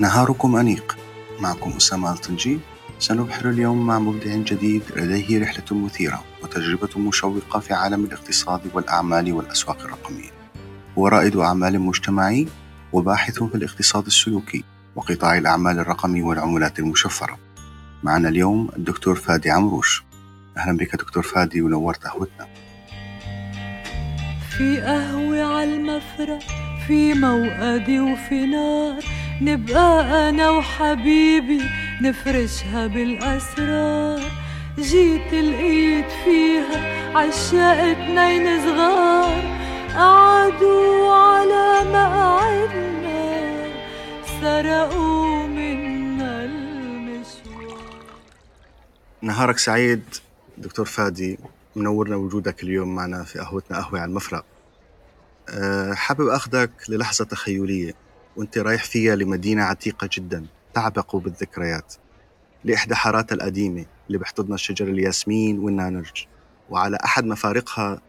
نهاركم أنيق. معكم أسامة ألطنجي. سنبحر اليوم مع مبدع جديد لديه رحلة مثيرة وتجربة مشوقة في عالم الاقتصاد والأعمال والأسواق الرقمية. هو رائد أعمال مجتمعي وباحث في الاقتصاد السلوكي وقطاع الأعمال الرقمي والعملات المشفرة. معنا اليوم الدكتور فادي عمروش. أهلا بك دكتور فادي ونورت قهوتنا. في قهوة على المفرق في موقدي وفي نار نبقى أنا وحبيبي نفرشها بالأسرار. جيت لقيت فيها عشاق اتنين صغار. قعدوا على مقعدنا سرقوا منا المشوار. نهارك سعيد دكتور فادي منورنا وجودك اليوم معنا في قهوتنا قهوة على المفرق. أه، حابب أخذك للحظة تخيلية. وانت رايح فيها لمدينة عتيقة جدا تعبق بالذكريات. لإحدى حاراتها القديمة اللي بيحتضنها شجر الياسمين والنانرج. وعلى أحد مفارقها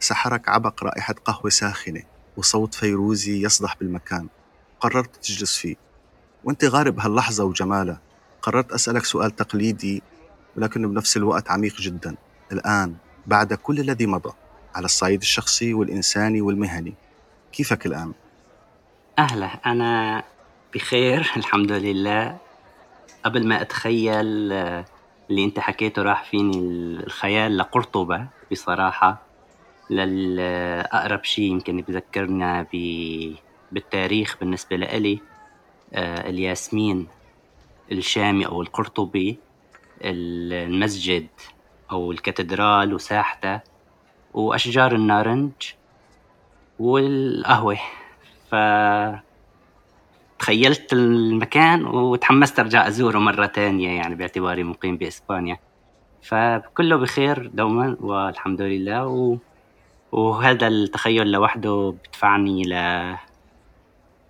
سحرك عبق رائحة قهوة ساخنة وصوت فيروزي يصدح بالمكان. قررت تجلس فيه. وانت غارب هاللحظة وجمالها. قررت أسألك سؤال تقليدي ولكنه بنفس الوقت عميق جدا. الآن بعد كل الذي مضى على الصعيد الشخصي والإنساني والمهني كيفك الآن؟ أهلا أنا بخير الحمد لله. قبل ما أتخيل آه، اللي أنت حكيته راح فيني الخيال لقرطبة بصراحة للأقرب شيء يمكن بذكرنا بالتاريخ بالنسبة لإلي آه، الياسمين الشامي أو القرطبي المسجد أو الكاتدرال وساحته وأشجار النارنج والقهوة. ف تخيلت المكان وتحمست أرجع أزوره مرة تانية يعني باعتباري مقيم بإسبانيا. فكله بخير دوما والحمد لله. و... وهذا التخيل لوحده بدفعني ل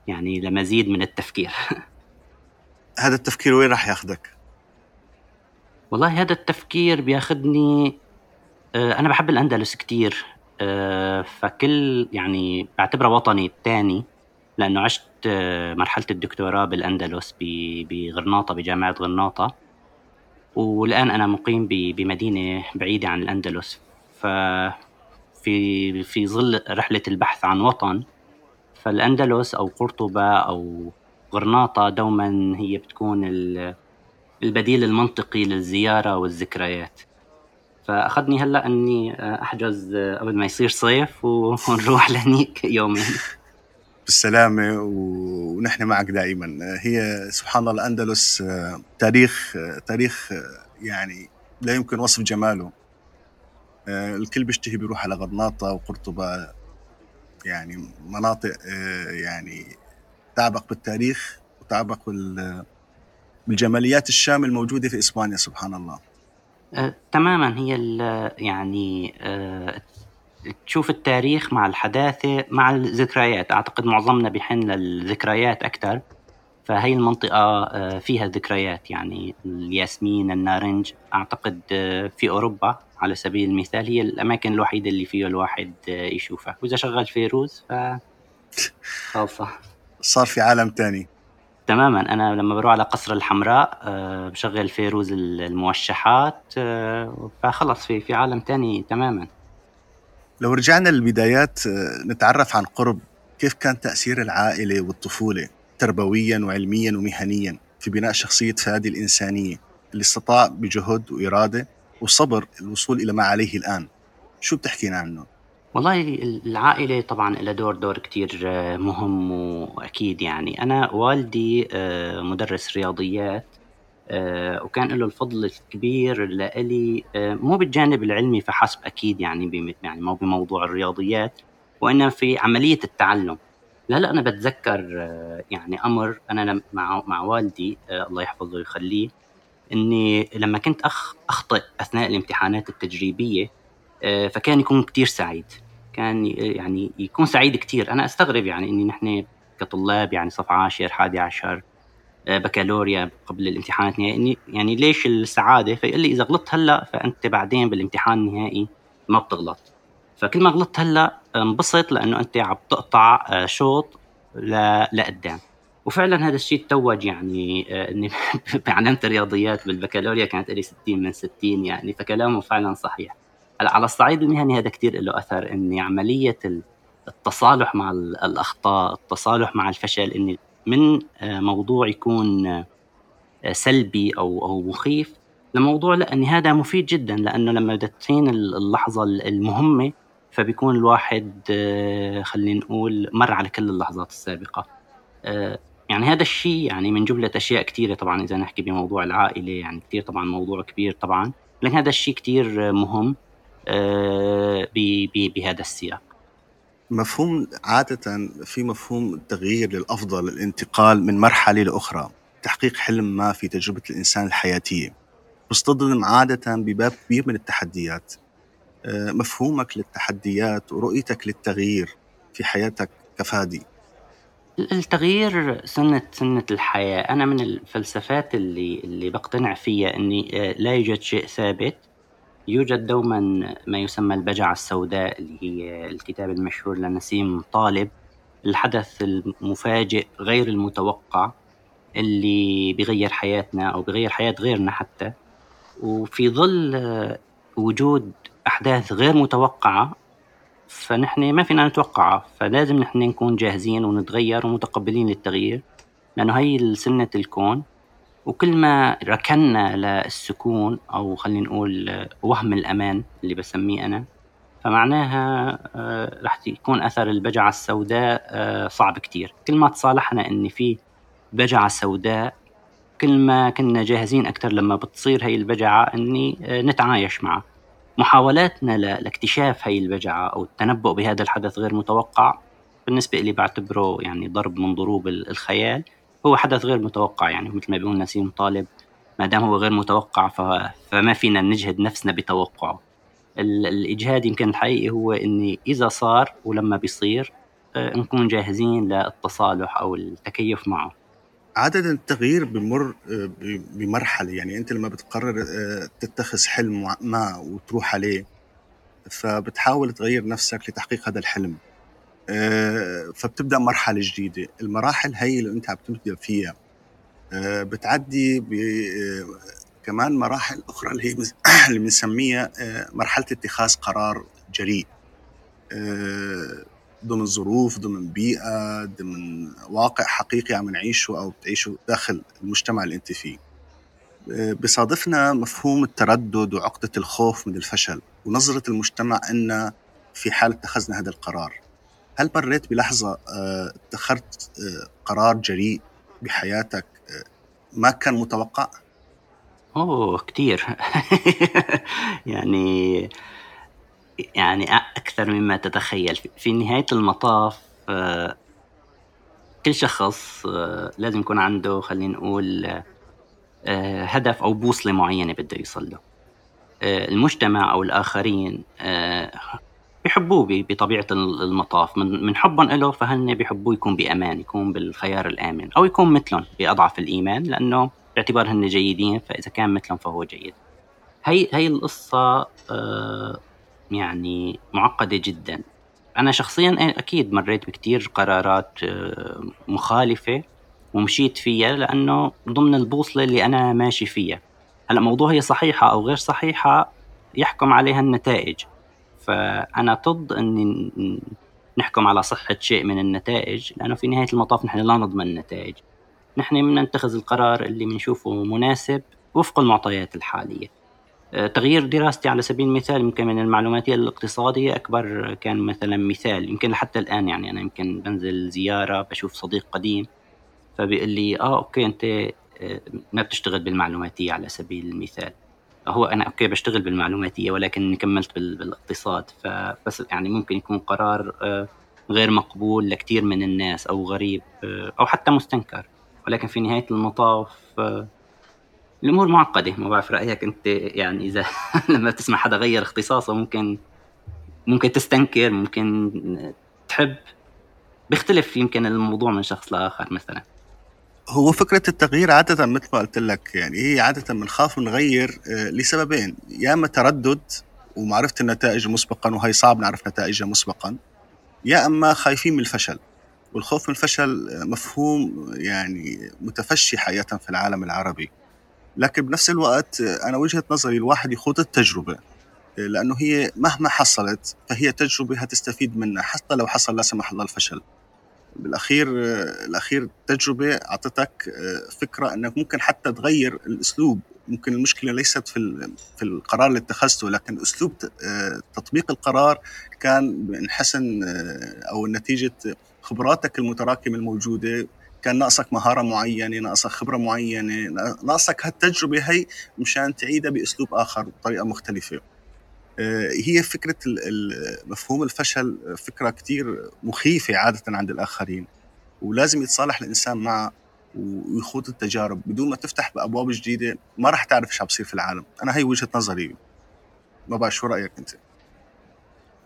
يعني لمزيد من التفكير. هذا التفكير وين راح ياخذك؟ والله هذا التفكير بياخذني آه، أنا بحب الأندلس كتير. آه، فكل يعني بعتبره وطني الثاني لأنه عشت آه، مرحلة الدكتوراه بالأندلس بغرناطة بجامعة غرناطة. والآن أنا مقيم بمدينة بعيدة عن الأندلس. ف في في ظل رحلة البحث عن وطن فالأندلس أو قرطبة أو غرناطة دوما هي بتكون البديل المنطقي للزيارة والذكريات. فأخذني هلأ أني أحجز قبل ما يصير صيف ونروح لهنيك يومين. بالسلامة ونحن معك دائما. هي سبحان الله الأندلس تاريخ تاريخ يعني لا يمكن وصف جماله. الكل بيشتهي بيروح على غرناطة وقرطبة. يعني مناطق يعني تعبق بالتاريخ وتعبق بالجماليات الشام الموجودة في إسبانيا سبحان الله. آه، تماما. هي يعني آه، تشوف التاريخ مع الحداثة مع الذكريات. أعتقد معظمنا بيحن للذكريات أكثر فهي المنطقة آه، فيها ذكريات. يعني الياسمين النارنج. أعتقد في أوروبا على سبيل المثال هي الأماكن الوحيدة اللي فيه الواحد يشوفها. وإذا شغل فيروز ف خالصة صار في عالم تاني. تماما. أنا لما بروح على قصر الحمراء آه، بشغل فيروز الموشحات آه، فخلص في في عالم تاني تماما. لو رجعنا للبدايات آه، نتعرف عن قرب كيف كان تأثير العائلة والطفولة تربويا وعلميا ومهنيا في بناء شخصية فادي الإنسانية اللي استطاع بجهد وإرادة وصبر الوصول إلى ما عليه الآن. شو بتحكينا عنه؟ والله العائلة طبعا لها دور دور كتير آه، مهم وأكيد يعني. أنا والدي آه، مدرس رياضيات آه، وكان له الفضل الكبير لإلي مو بالجانب العلمي فحسب أكيد يعني يعني مو بموضوع الرياضيات وإنما في عملية التعلم. لا أنا بتذكر يعني أمر أنا مع مع والدي الله يحفظه ويخليه إني لما كنت أخ أخطئ أثناء الامتحانات التجريبية فكان يكون كتير سعيد. كان يعني يكون سعيد كتير. أنا أستغرب يعني إني نحن كطلاب يعني صف عاشر حادي عشر آه، بكالوريا قبل الامتحانات النهائية يعني ليش السعادة؟ فيقول لي إذا غلطت هلأ فأنت بعدين بالامتحان النهائي ما بتغلط. فكل ما غلطت هلأ انبسط لأنه أنت عم تقطع آه، شوط لقدام. وفعلا هذا الشيء توج يعني آه، إني علمت رياضيات بالبكالوريا كانت لي 60 من 60 يعني فكلامه فعلا صحيح. على الصعيد المهني هذا كثير له أثر إني عملية التصالح مع الأخطاء التصالح مع الفشل إني من آه، موضوع يكون آه، سلبي أو أو مخيف لموضوع لا اني هذا مفيد جدا لأنه لما تحين اللحظة المهمة فبيكون الواحد خلينا نقول مر على كل اللحظات السابقة. يعني هذا الشيء يعني من جملة أشياء كثيرة طبعا إذا نحكي بموضوع العائلة يعني كثير طبعا موضوع كبير طبعا لكن هذا الشيء كثير مهم. آه، بهذا السياق. مفهوم عادة في مفهوم التغيير للأفضل الانتقال من مرحلة لأخرى. تحقيق حلم ما في تجربة الإنسان الحياتية. بيصطدم عادة بباب كبير من التحديات. آه، مفهومك للتحديات ورؤيتك للتغيير في حياتك كفادي. التغيير سنة سنة الحياة. أنا من الفلسفات اللي اللي بقتنع فيها إني آه، لا يوجد شيء ثابت يوجد دوما ما يسمى البجعة السوداء اللي هي الكتاب المشهور لنسيم طالب الحدث المفاجئ غير المتوقع اللي بيغير حياتنا أو بيغير حياة غيرنا حتى. وفي ظل وجود أحداث غير متوقعة فنحن ما فينا نتوقعها. فلازم نحن نكون جاهزين ونتغير ومتقبلين للتغيير. لأنه هي سنة الكون وكل ما ركنا للسكون أو خلينا نقول وهم الأمان اللي بسميه أنا فمعناها آه، رح يكون أثر البجعة السوداء آه، صعب كتير. كل ما تصالحنا إن في بجعة سوداء كل ما كنا جاهزين أكثر لما بتصير هي البجعة إني آه، نتعايش معها. محاولاتنا لاكتشاف هي البجعة أو التنبؤ بهذا الحدث غير متوقع بالنسبة لي بعتبره يعني ضرب من ضروب الخيال. هو حدث غير متوقع يعني مثل ما بيقول نسيم طالب ما دام هو غير متوقع فما فينا نجهد نفسنا بتوقعه. الإجهاد يمكن الحقيقي هو إني إذا صار ولما بيصير آه، نكون جاهزين للتصالح أو التكيف معه. عادة التغيير بمر آه، بمرحلة يعني أنت لما بتقرر آه، تتخذ حلم ما وتروح عليه فبتحاول تغير نفسك لتحقيق هذا الحلم. آه، فبتبدأ مرحلة جديدة. المراحل هي اللي أنت عم تبدأ فيها. بتعدي كمان مراحل أخرى اللي هي اللي بنسميها مرحلة اتخاذ قرار جريء. ضمن ظروف ضمن بيئة ضمن واقع حقيقي عم نعيشه أو بتعيشه داخل المجتمع اللي أنت فيه. بصادفنا مفهوم التردد وعقدة الخوف من الفشل ونظرة المجتمع أن في حال اتخذنا هذا القرار. هل مريت بلحظة آه، اتخذت آه، قرار جريء بحياتك آه، ما كان متوقع؟ أوه كثير يعني يعني أكثر مما تتخيل. في نهاية المطاف كل شخص لازم يكون عنده خلينا نقول هدف أو بوصلة معينة بده يوصل له. المجتمع أو الآخرين بيحبوه بطبيعة المطاف. من من حبهم له فهن بيحبوه يكون بأمان يكون بالخيار الآمن أو يكون مثلهم بأضعف الإيمان لأنه باعتبار هن جيدين فإذا كان مثلهم فهو جيد. هي هي القصة يعني معقدة جدا. أنا شخصيا أكيد مريت بكتير قرارات آه، مخالفة ومشيت فيها لأنه ضمن البوصلة اللي أنا ماشي فيها. هلأ موضوع هي صحيحة أو غير صحيحة يحكم عليها النتائج. فأنا ضد أني نحكم على صحة شيء من النتائج لأنه في نهاية المطاف نحن لا نضمن النتائج. نحن بنتخذ القرار اللي بنشوفه مناسب وفق المعطيات الحالية. تغيير دراستي على سبيل المثال يمكن من المعلوماتية الاقتصادية أكبر كان مثلا مثال. يمكن حتى الآن يعني أنا يمكن بنزل زيارة بشوف صديق قديم فبيقول لي آه okay أنت آه، ما بتشتغل بالمعلوماتية على سبيل المثال. هو أنا okay بشتغل بالمعلوماتية ولكن كملت بالاقتصاد. فبس يعني ممكن يكون قرار آه، غير مقبول لكثير من الناس أو غريب آه، أو حتى مستنكر. ولكن في نهاية المطاف الأمور معقدة. ما بعرف رأيك أنت يعني إذا لما بتسمع حدا غير اختصاصه ممكن ممكن تستنكر ممكن تحب. بيختلف يمكن الموضوع من شخص لآخر مثلا. هو فكرة التغيير عادة مثل ما قلت لك يعني هي عادة بنخاف نغير آه، لسببين يا أما تردد ومعرفة النتائج مسبقا وهي صعب نعرف نتائجها مسبقا يا أما خايفين من الفشل والخوف من الفشل مفهوم يعني متفشي حقيقة في العالم العربي. لكن بنفس الوقت أنا وجهة نظري الواحد يخوض التجربة لأنه هي مهما حصلت فهي تجربة هتستفيد منها حتى لو حصل لا سمح الله الفشل. بالأخير الأخير تجربة أعطتك فكرة إنك ممكن حتى تغير الأسلوب. ممكن المشكلة ليست في في القرار اللي اتخذته لكن أسلوب تطبيق القرار كان انحسن أو نتيجة خبراتك المتراكمة الموجودة. كان ناقصك مهارة معينة ناقصك خبرة معينة ناقصك هالتجربة هي مشان تعيدها بأسلوب آخر بطريقة مختلفة. آه، هي فكرة مفهوم الفشل فكرة كتير مخيفة عادة عند الآخرين ولازم يتصالح الإنسان معه ويخوض التجارب بدون ما تفتح بأبواب جديدة ما راح تعرف إيش عم بصير في العالم. أنا هي وجهة نظري. ما بعرف شو رأيك أنت؟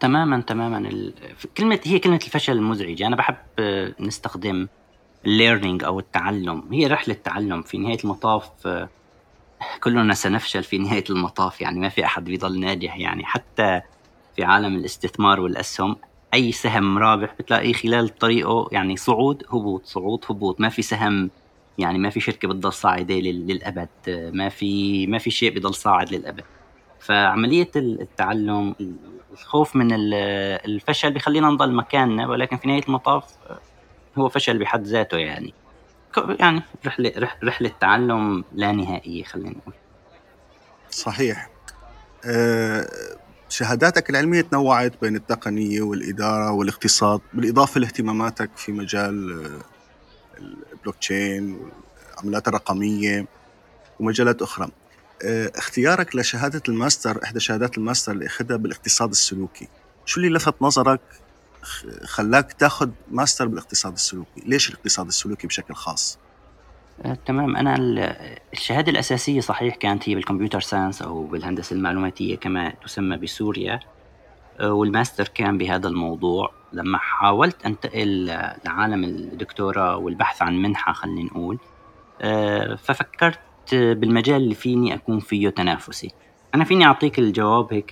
تماما تماما. ال... كلمة هي كلمة الفشل المزعجة أنا بحب نستخدم الليرنينج أو التعلم. هي رحلة تعلم في نهاية المطاف كلنا سنفشل في نهاية المطاف يعني ما في أحد بيضل ناجح يعني حتى في عالم الاستثمار والأسهم أي سهم رابح بتلاقي خلال طريقه يعني صعود هبوط صعود هبوط. ما في سهم يعني ما في شركة بتضل صاعدة للأبد. ما في ما في شيء بضل صاعد للأبد. فعملية التعلم الخوف من الفشل بخلينا نضل مكاننا ولكن في نهاية المطاف هو فشل بحد ذاته يعني. يعني رحلة رحلة تعلم لا نهائية خلينا نقول. صحيح. أه شهاداتك العلمية تنوعت بين التقنية والإدارة والاقتصاد بالإضافة لاهتماماتك في مجال آه، البلوك تشين والعملات الرقمية ومجالات أخرى. أه اختيارك لشهادة الماستر إحدى شهادات الماستر اللي أخذها بالاقتصاد السلوكي. شو اللي لفت نظرك خلاك تاخذ ماستر بالاقتصاد السلوكي. ليش الاقتصاد السلوكي بشكل خاص؟ آه، تمام. أنا الشهادة الأساسية صحيح كانت هي بال computer science أو بالهندسة المعلوماتية كما تسمى بسوريا. آه، والماستر كان بهذا الموضوع. لما حاولت أنتقل لعالم الدكتوراه والبحث عن منحة خلينا نقول آه، ففكرت بالمجال اللي فيني أكون فيه تنافسي. أنا فيني أعطيك الجواب هيك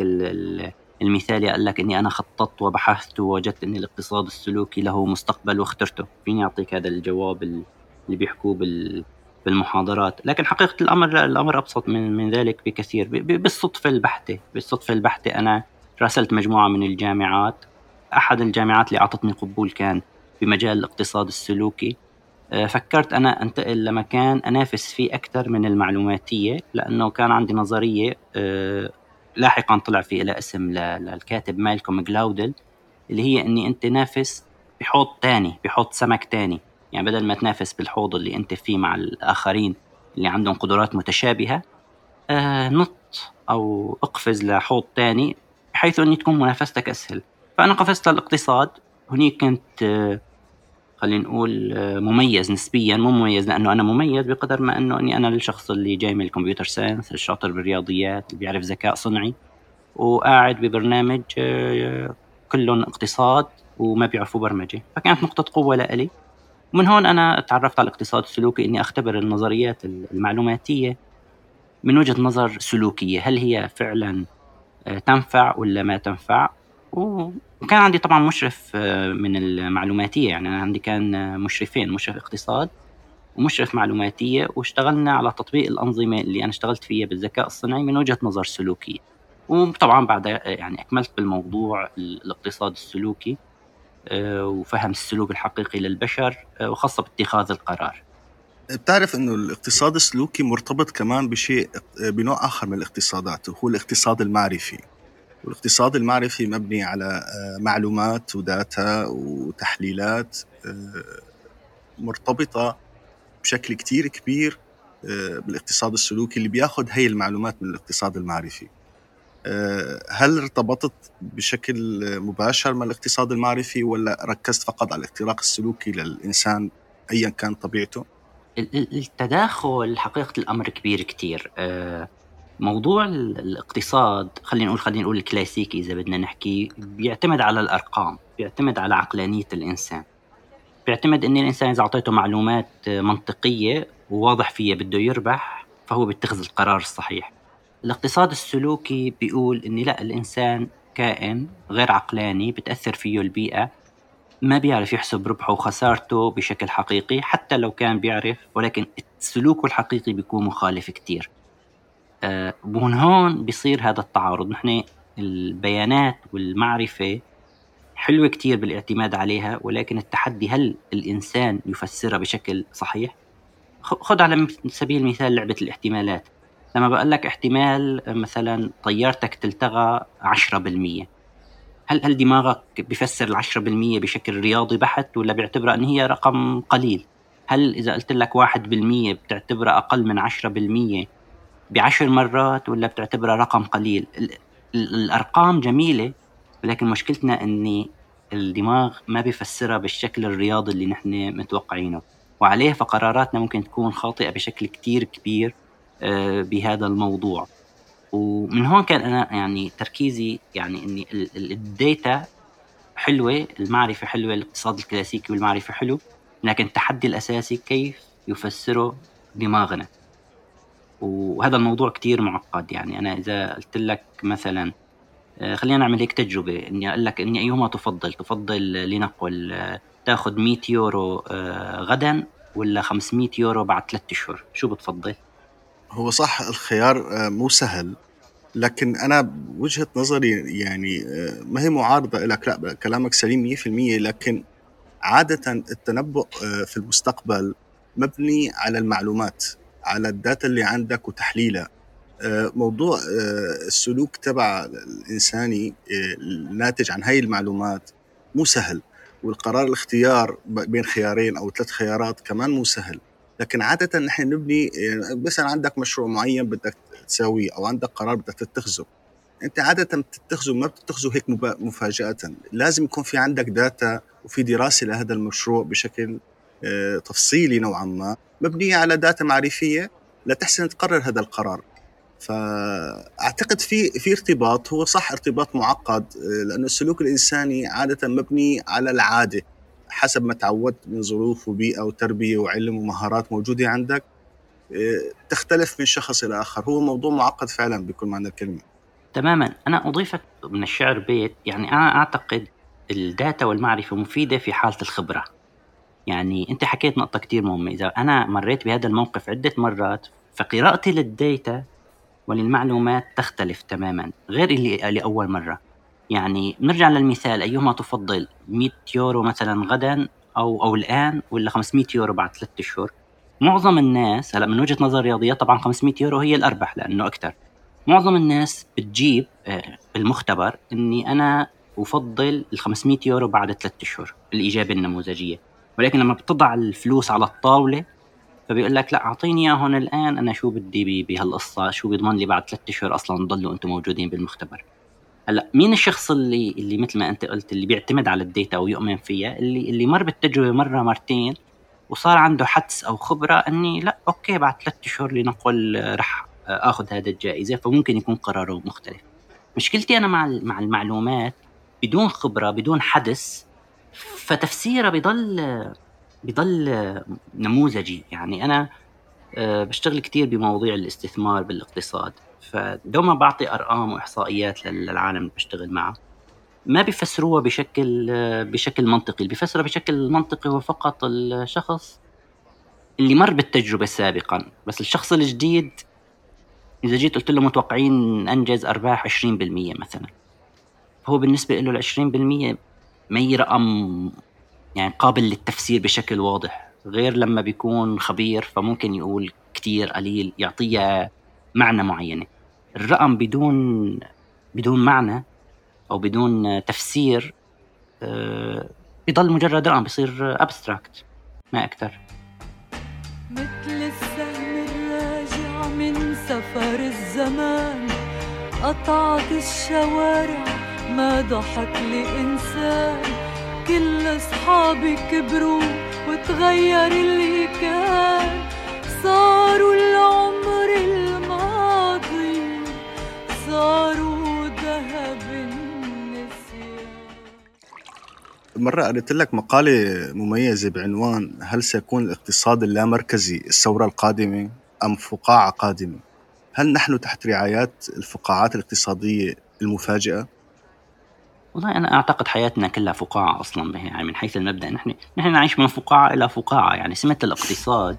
المثالي قال لك إني أنا خططت وبحثت ووجدت إن الاقتصاد السلوكي له مستقبل واخترته. فيني أعطيك هذا الجواب اللي بيحكوه بال بالمحاضرات. لكن حقيقة الأمر الأمر أبسط من من ذلك بكثير. بالصدفة البحتة. بالصدفة البحتة أنا راسلت مجموعة من الجامعات. أحد الجامعات اللي أعطتني قبول كان بمجال الاقتصاد السلوكي. آه، فكرت أنا أنتقل لمكان أنافس فيه أكثر من المعلوماتية لأنه كان عندي نظرية آه، لاحقا طلع في لها اسم للكاتب مالكوم جلاودل اللي هي إني أنت نافس بحوض تاني بحوض سمك تاني. يعني بدل ما تنافس بالحوض اللي أنت فيه مع الآخرين اللي عندهم قدرات متشابهة آه نط أو اقفز لحوض تاني بحيث إني تكون منافستك أسهل. فأنا قفزت للاقتصاد هنيك كنت آه خلينا نقول آه، مميز نسبيا مو مميز لأنه أنا مميز بقدر ما أنه إني أنا الشخص اللي جاي من ال computer science الشاطر بالرياضيات اللي بيعرف ذكاء صنعي وقاعد ببرنامج آه، كلهم اقتصاد وما بيعرفوا برمجة. فكانت نقطة قوة لإلي. ومن هون أنا تعرفت على الاقتصاد السلوكي إني أختبر النظريات المعلوماتية من وجهة نظر سلوكية. هل هي فعلا آه، تنفع ولا ما تنفع؟ وكان عندي طبعا مشرف آه، من المعلوماتية. يعني أنا عندي كان آه، مشرفين مشرف اقتصاد ومشرف معلوماتية. واشتغلنا على تطبيق الأنظمة اللي أنا اشتغلت فيها بالذكاء الصناعي من وجهة نظر سلوكية. وطبعا بعد آه، يعني أكملت بالموضوع الاقتصاد السلوكي وفهم السلوك الحقيقي للبشر وخاصة باتخاذ القرار. بتعرف إنه الاقتصاد السلوكي مرتبط كمان بشيء بنوع آخر من الاقتصادات وهو الاقتصاد المعرفي. والاقتصاد المعرفي مبني على آه، معلومات وداتا وتحليلات آه، مرتبطة بشكل كتير كبير آه، بالاقتصاد السلوكي. اللي بياخد هي المعلومات من الاقتصاد المعرفي. هل ارتبطت بشكل مباشر مع الاقتصاد المعرفي ولا ركزت فقط على الاختراق السلوكي للإنسان أيا كان طبيعته؟ التداخل حقيقة الأمر كبير كتير. موضوع الاقتصاد خلينا نقول خلينا نقول الكلاسيكي إذا بدنا نحكي بيعتمد على الأرقام بيعتمد على عقلانية الإنسان. بيعتمد إن الإنسان إذا أعطيته معلومات منطقية وواضح فيها بده يربح فهو بيتخذ القرار الصحيح. الاقتصاد السلوكي بيقول إن لا الإنسان كائن غير عقلاني بتأثر فيه البيئة ما بيعرف يحسب ربحه وخسارته بشكل حقيقي حتى لو كان بيعرف ولكن سلوكه الحقيقي بيكون مخالف كتير. ومن هون بيصير هذا التعارض نحن البيانات والمعرفة حلوة كتير بالاعتماد عليها ولكن التحدي هل الإنسان يفسرها بشكل صحيح؟ خذ على سبيل المثال لعبة الاحتمالات لما بقول لك احتمال مثلا طيارتك تلتغى 10% هل هل دماغك بفسر ال 10% بشكل رياضي بحت ولا بيعتبرها إن هي رقم قليل؟ هل إذا قلت لك 1% بتعتبرها أقل من 10% بعشر مرات ولا بتعتبرها رقم قليل؟ الأرقام جميلة ولكن مشكلتنا ان الدماغ ما بيفسرها بالشكل الرياضي اللي نحن متوقعينه. وعليه فقراراتنا ممكن تكون خاطئة بشكل كتير كبير آه، بهذا الموضوع. ومن هون كان أنا يعني تركيزي يعني أني الديتا حلوة المعرفة حلوة الاقتصاد الكلاسيكي والمعرفة حلو لكن التحدي الأساسي كيف يفسره دماغنا. وهذا الموضوع كتير معقد يعني. أنا إذا قلت لك مثلا آه، خلينا نعمل هيك تجربة. إني أقول لك إني أيهما تفضل؟ تفضل لنقل آه، تاخذ 100 يورو آه، غدا ولا 500 يورو بعد ثلاثة أشهر؟ شو بتفضل؟ هو صح الخيار مو سهل. لكن أنا وجهة نظري يعني ما هي معارضة لك لا كلامك سليم 100% لكن عادة التنبؤ في المستقبل مبني على المعلومات. على الداتا اللي عندك وتحليلها. موضوع السلوك تبع الانساني الناتج عن هاي المعلومات مو سهل. والقرار الاختيار بين خيارين أو ثلاث خيارات كمان مو سهل. لكن عادة نحن نبني مثلا عندك مشروع معين بدك تساويه أو عندك قرار بدك تتخذه. أنت عادة بتتخذه ما بتتخذه هيك مفاجأة. لازم يكون في عندك data وفي دراسة لهذا المشروع بشكل آه، تفصيلي نوعا ما. مبنية على data معرفية لتحسن تقرر هذا القرار. فأعتقد في في ارتباط هو صح ارتباط معقد لأنه السلوك الإنساني عادة مبني على العادة حسب ما تعودت من ظروف وبيئة وتربية وعلم ومهارات موجودة عندك. تختلف من شخص إلى آخر. هو موضوع معقد فعلا بكل معنى الكلمة. تماما. أنا أضيفك من الشعر بيت. يعني أنا أعتقد الداتا والمعرفة مفيدة في حالة الخبرة. يعني أنت حكيت نقطة كثير مهمة. إذا أنا مريت بهذا الموقف عدة مرات فقراءتي للديتا وللمعلومات تختلف تماما غير اللي لأول مرة. يعني نرجع للمثال أيهما تفضل؟ 100 يورو مثلا غدا أو أو الآن ولا 500 يورو بعد ثلاثة أشهر معظم الناس هلا من وجهة نظر رياضيات طبعا 500 يورو هي الأربح لأنه أكثر معظم الناس بتجيب آه، بالمختبر إني أنا أفضل ال 500 يورو بعد ثلاثة أشهر الإجابة النموذجية. ولكن لما بتضع الفلوس على الطاولة فبيقول لك لا أعطيني اياهم الآن أنا شو بدي بهالقصة؟ شو بيضمن لي بعد ثلاثة أشهر أصلا تضلوا أنتم موجودين بالمختبر. هلأ مين الشخص اللي اللي مثل ما أنت قلت اللي بيعتمد على ال data ويؤمن فيها اللي اللي مر بالتجربة مرة مرتين وصار عنده حدس أو خبرة إني لا okay بعد ثلاثة أشهر لنقل رح آخذ هذا الجائزة فممكن يكون قراره مختلف. مشكلتي أنا مع مع المعلومات بدون خبرة بدون حدس فتفسيرها بضل بضل نموذجي. يعني أنا آه، بشتغل كثير بمواضيع الاستثمار بالاقتصاد. فدوما بعطي أرقام وإحصائيات للعالم اللي بشتغل معه. ما بيفسروها بشكل آه، بشكل منطقي. اللي بيفسرها بشكل منطقي هو فقط الشخص اللي مر بالتجربة سابقا. بس الشخص الجديد إذا جيت قلت له متوقعين أنجز أرباح 20% مثلا. هو بالنسبة له ال 20% ما هي رقم يعني قابل للتفسير بشكل واضح غير لما بيكون خبير فممكن يقول كتير قليل يعطيها معنى معينة. الرقم بدون بدون معنى أو بدون تفسير آه، بيضل مجرد رقم بيصير ابستراكت ما أكثر. مثل السهم الراجع من سفر الزمان قطعت الشوارع ما ضحك لإنسان كل أصحابي كبروا وتغير اللي كان صاروا العمر الماضي صاروا ذهب النسيان مرة قريت لك مقالة مميزة بعنوان هل سيكون الاقتصاد اللامركزي الثورة القادمة أم فقاعة قادمة؟ هل نحن تحت رعايات الفقاعات الاقتصادية المفاجئة؟ والله أنا أعتقد حياتنا كلها فقاعة أصلا يعني من حيث المبدأ. نحن نحن نعيش من فقاعة إلى فقاعة. يعني سمة الاقتصاد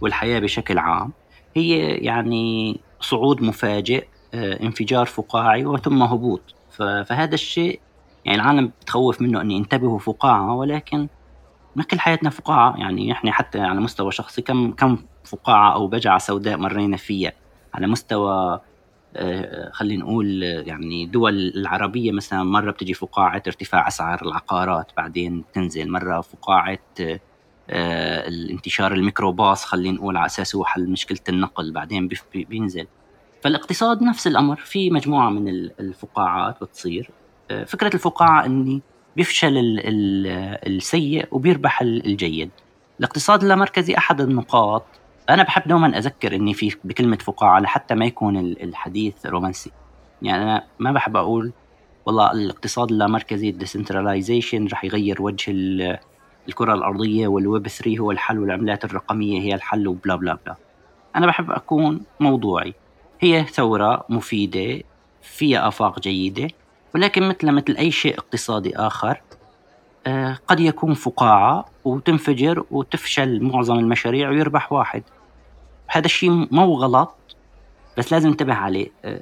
والحياة بشكل عام هي يعني صعود مفاجئ آه، انفجار فقاعي وثم هبوط. فهذا الشيء يعني العالم بتخوف منه أن ينتبهوا فقاعة ولكن ما كل حياتنا فقاعة. يعني إحنا حتى على مستوى شخصي كم كم فقاعة أو بجعة سوداء مرينا فيها؟ على مستوى خلينا نقول يعني دول العربية مثلا مرة بتجي فقاعة ارتفاع أسعار العقارات بعدين تنزل مرة فقاعة آه، الانتشار الميكروباص خلينا نقول على أساسه حل مشكلة النقل بعدين بينزل. فالاقتصاد نفس الأمر في مجموعة من الفقاعات بتصير. آه، فكرة الفقاعة أني بيفشل السيء وبيربح الجيد. الاقتصاد اللامركزي أحد النقاط أنا بحب دوما أذكر إني في بكلمة فقاعة لحتى ما يكون الحديث رومانسي. يعني أنا ما بحب أقول والله الاقتصاد اللامركزي ال decentralization رح يغير وجه الكرة الأرضية والويب 3 هو الحل والعملات الرقمية هي الحل وبلا بلا بلا. أنا بحب أكون موضوعي. هي ثورة مفيدة فيها آفاق جيدة ولكن مثل مثل أي شيء اقتصادي آخر آه، قد يكون فقاعة وتنفجر وتفشل معظم المشاريع ويربح واحد. هذا الشيء مو غلط بس لازم ننتبه عليه. أه،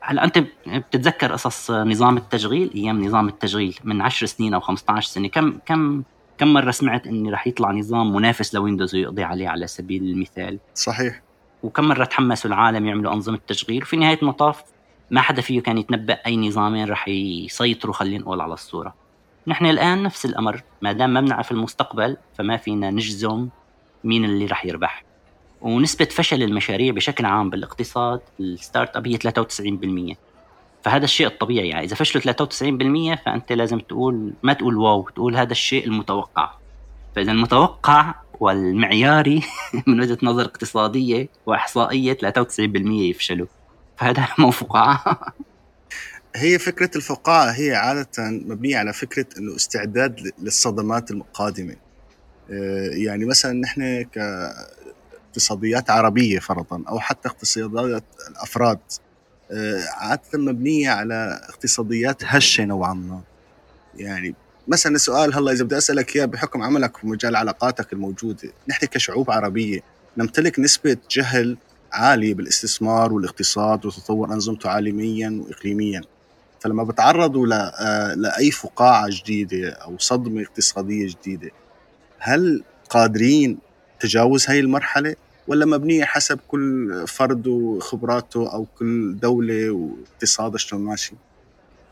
هلا أنت بتتذكر قصص نظام التشغيل؟ أيام نظام التشغيل من 10 سنين أو 15 سنة. كم كم كم مرة سمعت إني رح يطلع نظام منافس لويندوز ويقضي عليه على سبيل المثال؟ صحيح. وكم مرة تحمسوا العالم يعملوا أنظمة تشغيل؟ وفي نهاية المطاف ما حدا فيه كان يتنبأ أي نظامين رح يسيطروا خلينا نقول على الصورة. نحن الآن نفس الأمر ما دام ما بنعرف المستقبل فما فينا نجزم مين اللي رح يربح. ونسبة فشل المشاريع بشكل عام بالاقتصاد ال startup هي 93% فهذا الشيء الطبيعي يعني. إذا فشلوا 93% فأنت لازم تقول ما تقول واو تقول هذا الشيء المتوقع. فإذا المتوقع والمعياري من وجهة نظر اقتصادية وإحصائية 93% يفشلوا. فهذا مو فقاعة. هي فكرة الفقاعة هي عادة مبنية على فكرة إنه استعداد للصدمات القادمة آه، يعني مثلا نحن اقتصاديات عربية فرضا أو حتى اقتصاديات الأفراد. آه، عادة مبنية على اقتصاديات هشة نوعا ما. يعني مثلا السؤال هلأ إذا بدي أسألك إياه بحكم عملك في مجال علاقاتك الموجودة نحن كشعوب عربية نمتلك نسبة جهل عالية بالاستثمار والاقتصاد وتطور أنظمته عالميا واقليميا. فلما بتعرضوا آه، لأي فقاعة جديدة أو صدمة اقتصادية جديدة هل قادرين تجاوز هاي المرحلة ولا مبنية حسب كل فرد وخبراته أو كل دولة واقتصادها شلون ماشي؟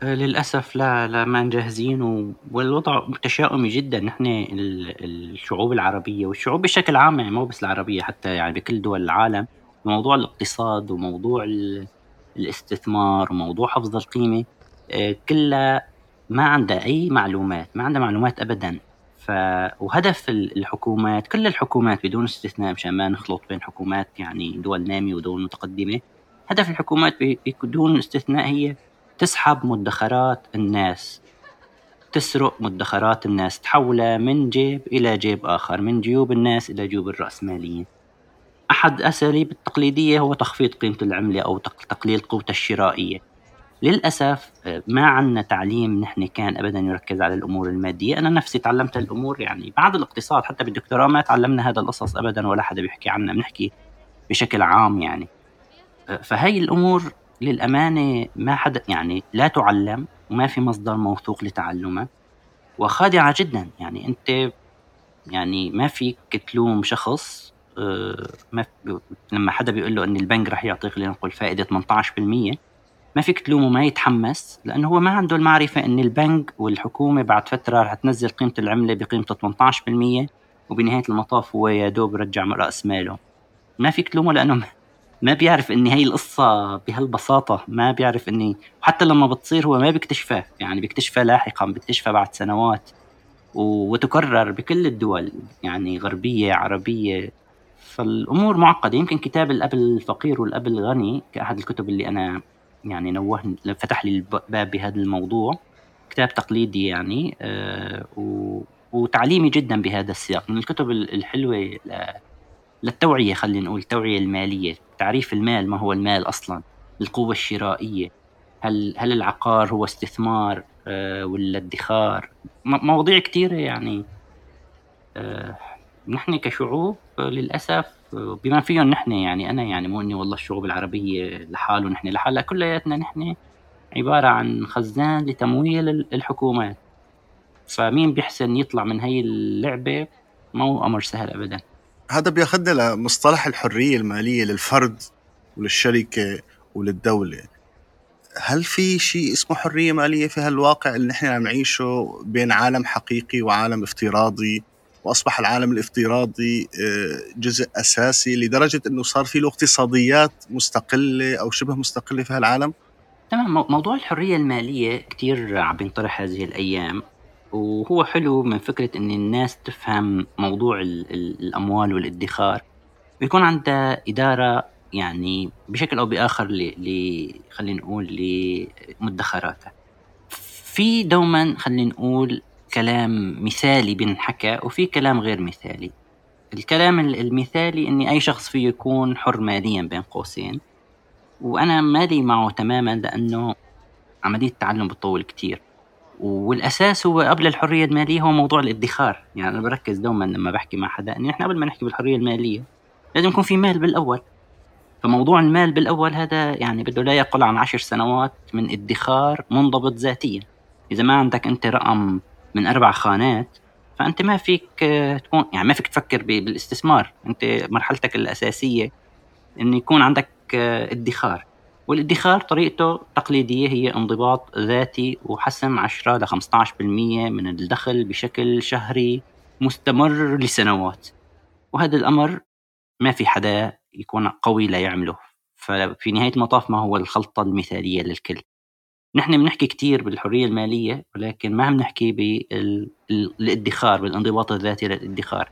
آه، للأسف لا لا ما جاهزين والوضع متشائم جدا نحن الشعوب العربية والشعوب بشكل عام يعني مو بس العربية حتى يعني بكل دول العالم موضوع الاقتصاد وموضوع الاستثمار وموضوع حفظ القيمة آه، كلها ما عندها أي معلومات ما عندها معلومات أبدا ف وهدف الحكومات كل الحكومات بدون استثناء مشان ما نخلط بين حكومات يعني دول نامية ودول متقدمة هدف الحكومات بدون استثناء هي تسحب مدخرات الناس تسرق مدخرات الناس تحولها من جيب إلى جيب آخر من جيوب الناس إلى جيوب الرأسماليين أحد الأساليب التقليدية هو تخفيض قيمة العملة أو تقليل قوتها الشرائية. للأسف آه، ما عندنا تعليم نحن كان ابدا يركز على الأمور المادية، أنا نفسي تعلمت الأمور يعني بعد الاقتصاد حتى بالدكتوراه ما تعلمنا هذا القصص ابدا ولا حدا بيحكي عنها بنحكي بشكل عام يعني. آه، فهي الأمور للأمانة ما حدا يعني لا تعلم وما في مصدر موثوق لتعلمها وخادعة جدا يعني أنت يعني ما فيك تلوم شخص آه، ما لما حدا بيقول له إن البنك رح يعطيك لنقل فائدة 18% ما فيك تلومه ما يتحمس لأنه هو ما عنده المعرفة إن البنك والحكومة بعد فترة رح تنزل قيمة العملة بقيمة 18% وبنهاية المطاف هو يا دوب رجع راس ماله ما فيك تلومه لأنه ما بيعرف إن هي القصة بهالبساطة ما بيعرف اني حتى لما بتصير هو ما بيكتشفها يعني بيكتشفها لاحقا بيكتشفها بعد سنوات. وتكرر بكل الدول يعني غربية عربية. فالأمور معقدة. يمكن كتاب الأب الفقير والأب الغني كأحد الكتب اللي أنا يعني نوه فتح لي الباب بهذا الموضوع. كتاب تقليدي يعني آه وتعليمي جدا بهذا السياق. من الكتب الحلوة للتوعية خلينا نقول التوعية المالية. تعريف المال ما هو المال أصلا؟ القوة الشرائية. هل هل العقار هو استثمار آه، والادخار مواضيع كثيرة يعني. آه، نحن كشعوب للأسف بما فيهم نحن يعني أنا يعني مو إني والله الشعوب العربية لحاله نحن لحالها كلياتنا نحن عبارة عن خزان لتمويل الحكومات. فمين بيحسن يطلع من هي اللعبة؟ ما هو أمر سهل أبدا. هذا بياخذنا لمصطلح الحرية المالية للفرد وللشركة وللدولة. هل في شيء اسمه حرية مالية في هالواقع اللي نحن عم نعيشه بين عالم حقيقي وعالم افتراضي؟ وأصبح العالم الافتراضي آه، جزء أساسي لدرجة إنه صار في له اقتصاديات مستقلة أو شبه مستقلة في هالعالم؟ تمام موضوع الحرية المالية كثير عم بينطرح هذه الأيام وهو حلو من فكرة إن الناس تفهم موضوع الأموال والادخار ويكون عندها إدارة يعني بشكل أو بآخر ل خلينا نقول لمدخراتها في دوما خلينا نقول كلام مثالي بنحكى وفي كلام غير مثالي. الكلام المثالي إني أي شخص فيه يكون حر ماليا بين قوسين وأنا مالي معه تماما لأنه عملية التعلم بتطول كتير. والأساس هو قبل الحرية المالية هو موضوع الادخار. يعني أنا بركز دوما لما بحكي مع حدا إنه إحنا قبل ما نحكي بالحرية المالية لازم يكون في مال بالأول. فموضوع المال بالأول هذا يعني بده لا يقل عن عشر سنوات من ادخار منضبط ذاتيا. إذا ما عندك أنت رقم من أربع خانات فأنت ما فيك تكون يعني ما فيك تفكر بالاستثمار. أنت مرحلتك الأساسية انه يكون عندك ادخار. والادخار طريقته تقليدية هي انضباط ذاتي وحسم 10 ل 15% من الدخل بشكل شهري مستمر لسنوات. وهذا الأمر ما في حدا يكون قوي لا يعمله. ففي نهاية المطاف ما هو الخلطة المثالية للكل. نحن بنحكي كثير بالحرية المالية ولكن ما عم نحكي بالادخار بالانضباط الذاتي للادخار.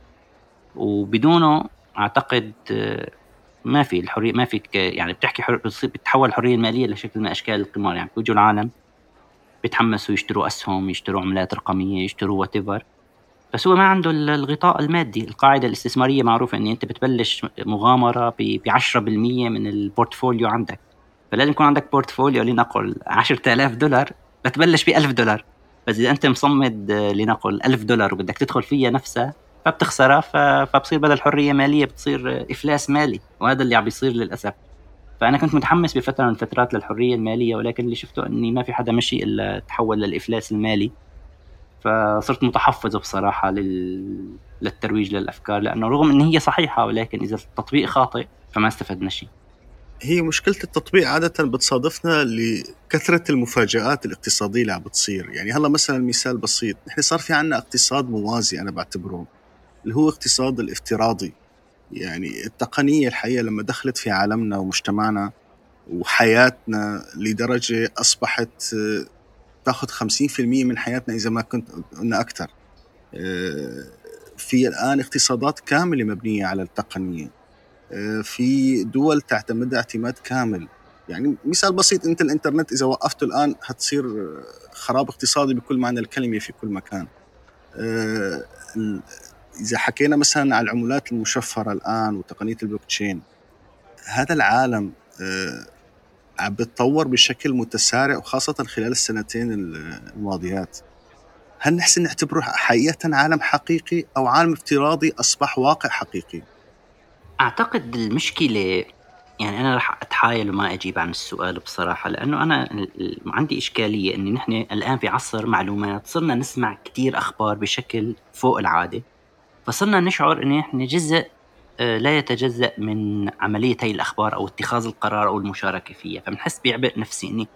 وبدونه أعتقد آه، ما في الحرية ما فيك يعني بتحكي حر... بتتحول الحرية المالية لشكل من أشكال القمار. يعني بيجوا العالم بيتحمسوا يشتروا أسهم يشتروا عملات رقمية يشتروا وات بس هو ما عنده الغطاء المادي. القاعدة الاستثمارية معروفة إن أنت بتبلش مغامرة ب 10% من ال portfolio عندك. فلازم يكون عندك portfolio لنقل 10000 دولار بتبلش ب 1000 دولار. بس إذا أنت مصمد لنقل 1000 دولار وبدك تدخل فيها نفسها فبتخسرها فبصير بدل حرية مالية بتصير إفلاس مالي وهذا اللي عم بيصير للأسف. فأنا كنت متحمس بفترة من الفترات للحرية المالية ولكن اللي شفته إني ما في حدا مشي إلا تحول للإفلاس المالي. فصرت متحفظ بصراحة لل... للترويج للأفكار لأنه رغم إن هي صحيحة ولكن إذا التطبيق خاطئ فما استفدنا شيء. هي مشكلة التطبيق عادة بتصادفنا لكثرة المفاجآت الاقتصادية اللي عم بتصير. يعني هلا مثلا مثال بسيط نحن صار في عنا اقتصاد موازي أنا بعتبره اللي هو اقتصاد الافتراضي. يعني التقنية الحقيقة لما دخلت في عالمنا ومجتمعنا وحياتنا لدرجة أصبحت آه، تاخذ 50% من حياتنا إذا ما كنت قلنا أكثر. آه، في الآن اقتصادات كاملة مبنية على التقنية. في دول تعتمدها اعتماد كامل. يعني مثال بسيط انت الانترنت إذا وقفته الآن حتصير خراب اقتصادي بكل معنى الكلمة في كل مكان. إذا حكينا مثلا على العملات المشفرة الآن وتقنية البلوك تشين هذا العالم آه، عم بتطور بشكل متسارع وخاصة خلال السنتين الماضيات. هل نحسن نعتبره حقيقة عالم حقيقي أو عالم افتراضي أصبح واقع حقيقي؟ أعتقد المشكلة يعني أنا رح أتحايل وما أجيب عن السؤال بصراحة لأنه أنا عندي إشكالية إني نحن الآن في عصر معلومات صرنا نسمع كثير أخبار بشكل فوق العادة فصرنا نشعر ان إحنا جزء آه، لا يتجزأ من عملية هاي الأخبار أو اتخاذ القرار أو المشاركة فيها فبنحس بعبء نفسي إني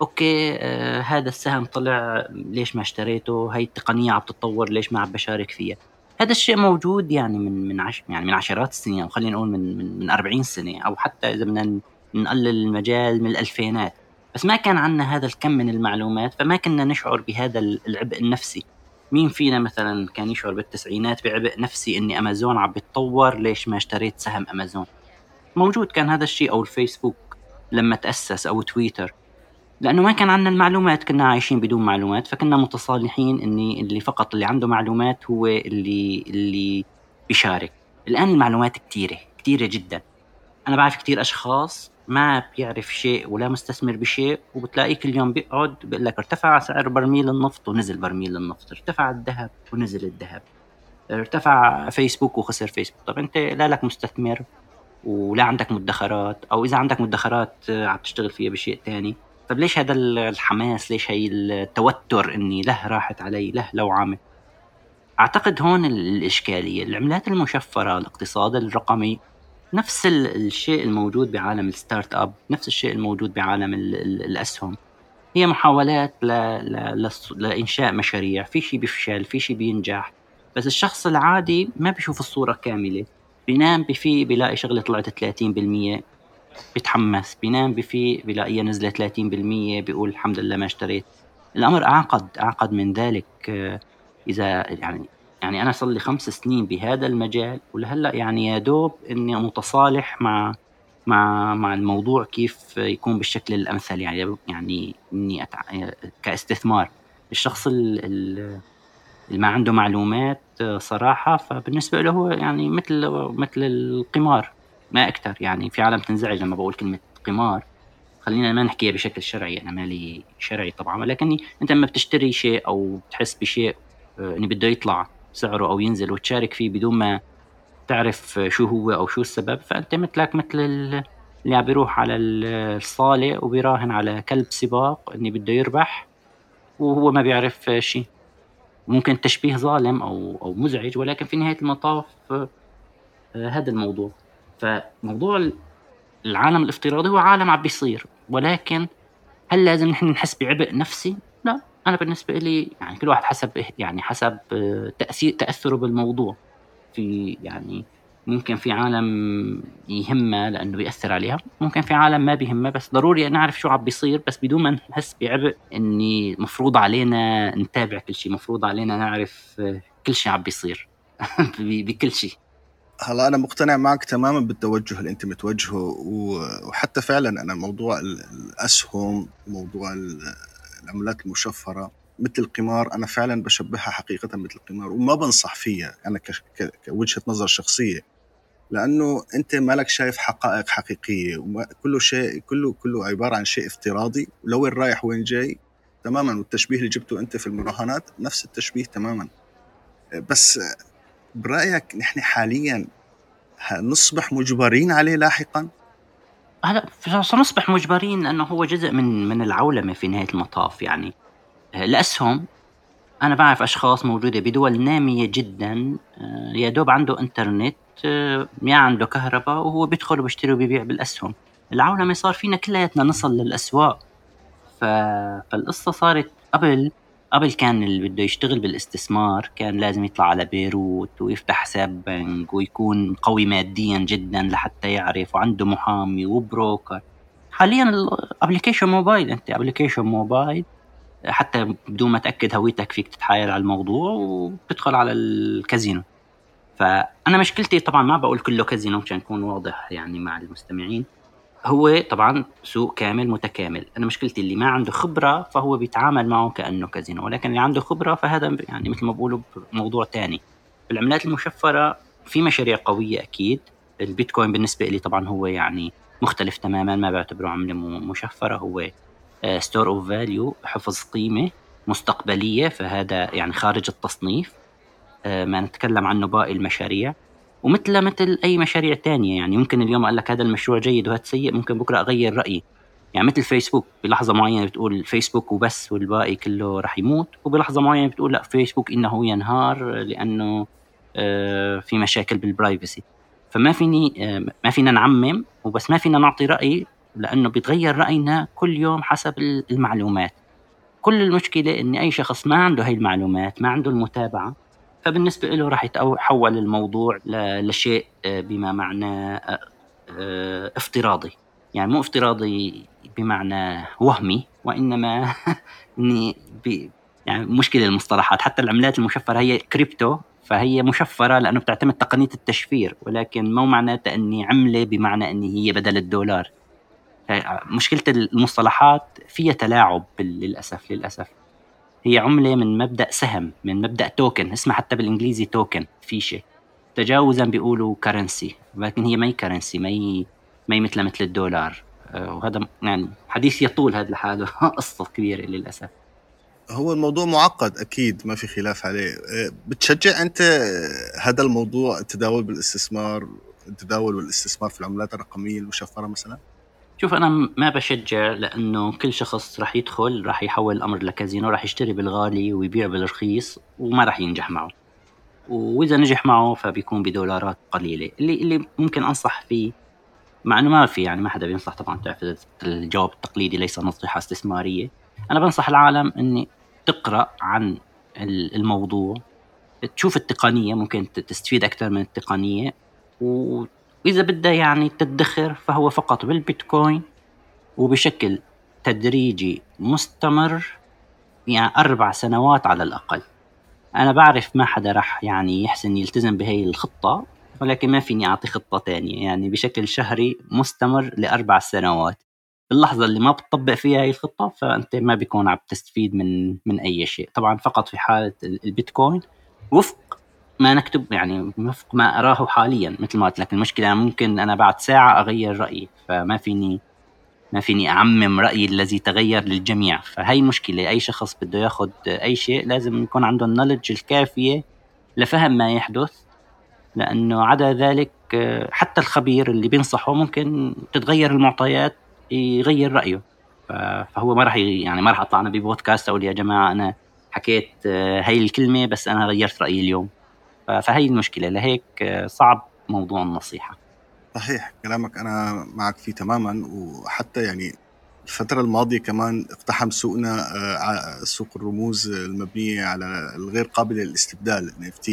أوكي آه هذا السهم طلع ليش ما اشتريته؟ هاي التقنية عم تتطور ليش ما عم بشارك فيها؟ هذا الشيء موجود يعني من من عش يعني من عشرات السنين أو خلينا نقول من من, من 40 سنة أو حتى إذا بدنا نقلل المجال من الألفينات. بس ما كان عندنا هذا الكم من المعلومات فما كنا نشعر بهذا العبء النفسي. مين فينا مثلا كان يشعر بالتسعينات بعبء نفسي إني أمازون عم بتطور؟ ليش ما اشتريت سهم أمازون؟ موجود كان هذا الشيء أو الفيسبوك لما تأسس أو تويتر. لأنه ما كان عندنا المعلومات كنا عايشين بدون معلومات فكنا متصالحين إني اللي فقط اللي عنده معلومات هو اللي اللي بيشارك. الآن المعلومات كثيره كثيره جدا. أنا بعرف كثير أشخاص ما بيعرف شيء ولا مستثمر بشيء وبتلاقيه كل يوم بيقعد بيقول لك ارتفع سعر برميل النفط ونزل برميل النفط ارتفع الذهب ونزل الذهب ارتفع فيسبوك وخسر فيسبوك. طب أنت لا لك مستثمر ولا عندك مدخرات أو إذا عندك مدخرات عم تشتغل فيها بشيء تاني. طب ليش هذا الحماس؟ ليش هي التوتر إني له راحت علي له لوعمه أعتقد هون الإشكالية. العملات المشفرة الاقتصاد الرقمي نفس الشيء الموجود بعالم ال startup نفس الشيء الموجود بعالم الأسهم. هي محاولات ل... ل... لانشاء مشاريع. في شيء بيفشل في شيء بينجح. بس الشخص العادي ما بيشوف الصورة كاملة. بينام بفي بيلاقي شغلة طلعت 30% بيتحمس بينام بفي بيلاقيها نزلت 30% بيقول الحمد لله ما اشتريت. الأمر أعقد أعقد من ذلك آه، إذا يعني يعني أنا صار لي خمس سنين بهذا المجال ولهلأ يعني يا دوب إني متصالح مع مع مع الموضوع كيف يكون بالشكل الأمثل يعني يعني إني أتع... كاستثمار. الشخص اللي ما عنده معلومات صراحة فبالنسبة له هو يعني مثل مثل القمار. ما أكثر. يعني في عالم تنزعج لما بقول كلمة قمار. خلينا ما نحكيها بشكل شرعي. أنا مالي شرعي طبعا. ولكني أنت لما بتشتري شيء أو بتحس بشيء آه، إنه بده يطلع سعره أو ينزل وتشارك فيه بدون ما تعرف شو هو أو شو السبب فأنت مثلك مثل اللي عم بيروح على الصالة وبيراهن على كلب سباق اني بده يربح وهو ما بيعرف شيء. ممكن تشبيه ظالم أو أو مزعج ولكن في نهاية المطاف آه، هذا الموضوع. فموضوع العالم الافتراضي هو عالم عم بيصير. ولكن هل لازم نحن نحس بعبء نفسي؟ لا. أنا بالنسبة لي يعني كل واحد حسب يعني حسب آه، تاثير تأثره بالموضوع. في يعني ممكن في عالم يهمها لأنه بيأثر عليها ممكن في عالم ما بيهمها بس ضروري نعرف شو عم بيصير. بس بدون ما نحس بعبء إني مفروض علينا نتابع كل شيء مفروض علينا نعرف آه، كل شيء عم بيصير. بكل شيء. هلا أنا مقتنع معك تماما بالتوجه اللي أنت متوجهه وحتى فعلا أنا موضوع الأسهم موضوع العملات المشفرة مثل القمار أنا فعلا بشبهها حقيقه مثل القمار وما بنصح فيها أنا كوجهة نظر شخصية لأنه أنت مالك شايف حقائق حقيقية كله شيء كله كله عبارة عن شيء افتراضي ولوين رايح وين جاي تماما والتشبيه اللي جبته أنت في المراهنات نفس التشبيه تماما. بس برأيك نحن حاليا نصبح مجبرين عليه لاحقا؟ هلا سنصبح مجبرين لأنه هو جزء من من العولمة في نهاية المطاف يعني. الاسهم أنا بعرف أشخاص موجودة بدول نامية جدا. آه، يا دوب عنده إنترنت آه، يا عنده كهرباء وهو بيدخل وبيشتري وبيبيع بالأسهم. العولمة صار فينا كلياتنا نصل للأسواق. فالقصة صارت قبل قبل كان اللي بده يشتغل بالاستثمار كان لازم يطلع على بيروت ويفتح حساب بنك ويكون قوي ماديا جدا لحتى يعرف وعنده محامي وبروكر. حاليا ال application mobile أنت application mobile حتى بدون ما تأكد هويتك فيك تتحايل على الموضوع وبتدخل على الكازينو. فأنا مشكلتي طبعا ما بقول كله كازينو عشان يكون واضح يعني مع المستمعين. هو طبعا سوق كامل متكامل. أنا مشكلتي اللي ما عنده خبرة فهو بيتعامل معه كأنه كازينو. ولكن اللي عنده خبرة فهذا يعني مثل ما بقولوا موضوع تاني. العملات المشفرة في مشاريع قوية أكيد. البيتكوين بالنسبة لي طبعا هو يعني مختلف تماما ما بعتبره عملة مشفرة. هو store of value حفظ قيمة مستقبلية. فهذا يعني خارج التصنيف. آه، ما نتكلم عنه باقي المشاريع. ومثل مثل أي مشاريع تانية. يعني ممكن اليوم أقول لك هذا المشروع جيد وهذا سيء ممكن بكرة أغير رأيي. يعني مثل فيسبوك بلحظة معينة بتقول فيسبوك وبس والباقي كله رح يموت وبلحظة معينة بتقول لا فيسبوك إنه ينهار لأنه آه، في مشاكل بالبرايفسي فما فيني آه، ما فينا نعمم وبس ما فينا نعطي رأي لأنه بيتغير رأينا كل يوم حسب المعلومات. كل المشكلة ان أي شخص ما عنده هاي المعلومات ما عنده المتابعة فبالنسبة له راح يتحول الموضوع لشيء آه، بما معنى آه، آه، افتراضي. يعني مو افتراضي بمعنى وهمي وإنما إني يعني مشكلة المصطلحات حتى العملات المشفرة هي كريبتو فهي مشفرة لأنه بتعتمد تقنية التشفير ولكن مو معناتها أني عملة بمعنى أني هي بدل الدولار. مشكلة المصطلحات فيها تلاعب للأسف للأسف. هي عملة من مبدأ سهم من مبدأ token اسمها حتى بالإنجليزي token فيشة تجاوزا بيقولوا currency ولكن هي ما currency ما هي ما مثل مثل الدولار. آه، وهذا يعني حديث يطول هذا لحاله قصة كبيرة للأسف. هو الموضوع معقد أكيد ما في خلاف عليه. آه، بتشجع أنت هذا الموضوع التداول بالاستثمار التداول والاستثمار في العملات الرقمية المشفرة مثلا؟ شوف أنا ما بشجع لأنه كل شخص راح يدخل راح يحول الأمر لكازينو راح يشتري بالغالي ويبيع بالرخيص وما راح ينجح معه. وإذا نجح معه فبيكون بدولارات قليلة. اللي اللي ممكن أنصح فيه مع إنه ما في يعني ما حدا بينصح طبعا تعرف الجواب التقليدي ليس نصيحة استثمارية. أنا بنصح العالم إني تقرأ عن الموضوع تشوف التقنية ممكن تستفيد أكثر من التقنية وإذا بدها يعني تدخر فهو فقط بالبيتكوين وبشكل تدريجي مستمر يعني أربع سنوات على الأقل. أنا بعرف ما حدا راح يعني يحسن يلتزم بهي الخطة ولكن ما فيني أعطي خطة تانية يعني بشكل شهري مستمر لأربع سنوات. باللحظة اللي ما بتطبق فيها هي الخطة فأنت ما بيكون عم تستفيد من من أي شيء. طبعا فقط في حالة البيتكوين وفق ما نكتب يعني وفق ما أراه حاليا مثل ما قلت لك. المشكلة ممكن أنا بعد ساعة أغير رأيي فما فيني ما فيني أعمم رأيي الذي تغير للجميع. فهي مشكلة أي شخص بده ياخذ أي شيء لازم يكون عنده النولج الكافية لفهم ما يحدث لأنه عدا ذلك حتى الخبير اللي بينصحه ممكن تتغير المعطيات يغير رأيه. فهو ما راح يعني ما راح أطلع أنا ببودكاست أقول يا جماعة أنا حكيت آه، هاي الكلمة بس أنا غيرت رأيي اليوم. فهي المشكلة لهيك آه، صعب موضوع النصيحة. صحيح كلامك أنا معك فيه تماما وحتى يعني الفترة الماضية كمان اقتحم سوقنا آه، سوق الرموز المبنية على الغير قابلة للاستبدال NFT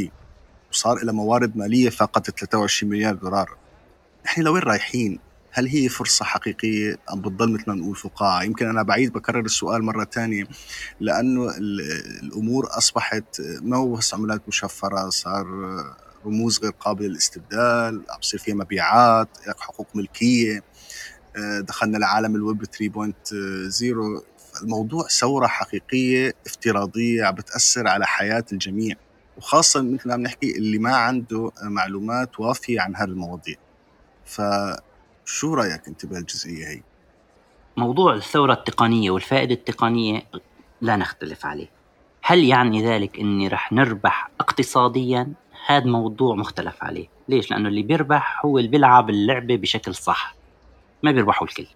وصار إلى موارد مالية فاقت 23 مليار دولار. نحن لوين رايحين؟ هل هي فرصة حقيقية أم بتضل مثل ما نقول فقاعة؟ يمكن أنا بعيد بكرر السؤال مرة تانية لأنه الأمور أصبحت ما هو بس عملات مشفرة صار رموز غير قابلة للاستبدال عم يصير فيها مبيعات حقوق ملكية دخلنا لعالم الويب 3.0 الموضوع ثورة حقيقية افتراضية عم بتأثر على حياة الجميع وخاصة مثل ما عم نحكي اللي ما عنده معلومات وافية عن هذه المواضيع. ف شو رأيك أنت بهالجزئيه هي؟ موضوع الثورة التقنية والفائدة التقنية لا نختلف عليه. هل يعني ذلك إني رح نربح اقتصاديا؟ هذا موضوع مختلف عليه. ليش؟ لأنه اللي بيربح هو اللي بيلعب اللعبة بشكل صح. ما بيربحوا الكل.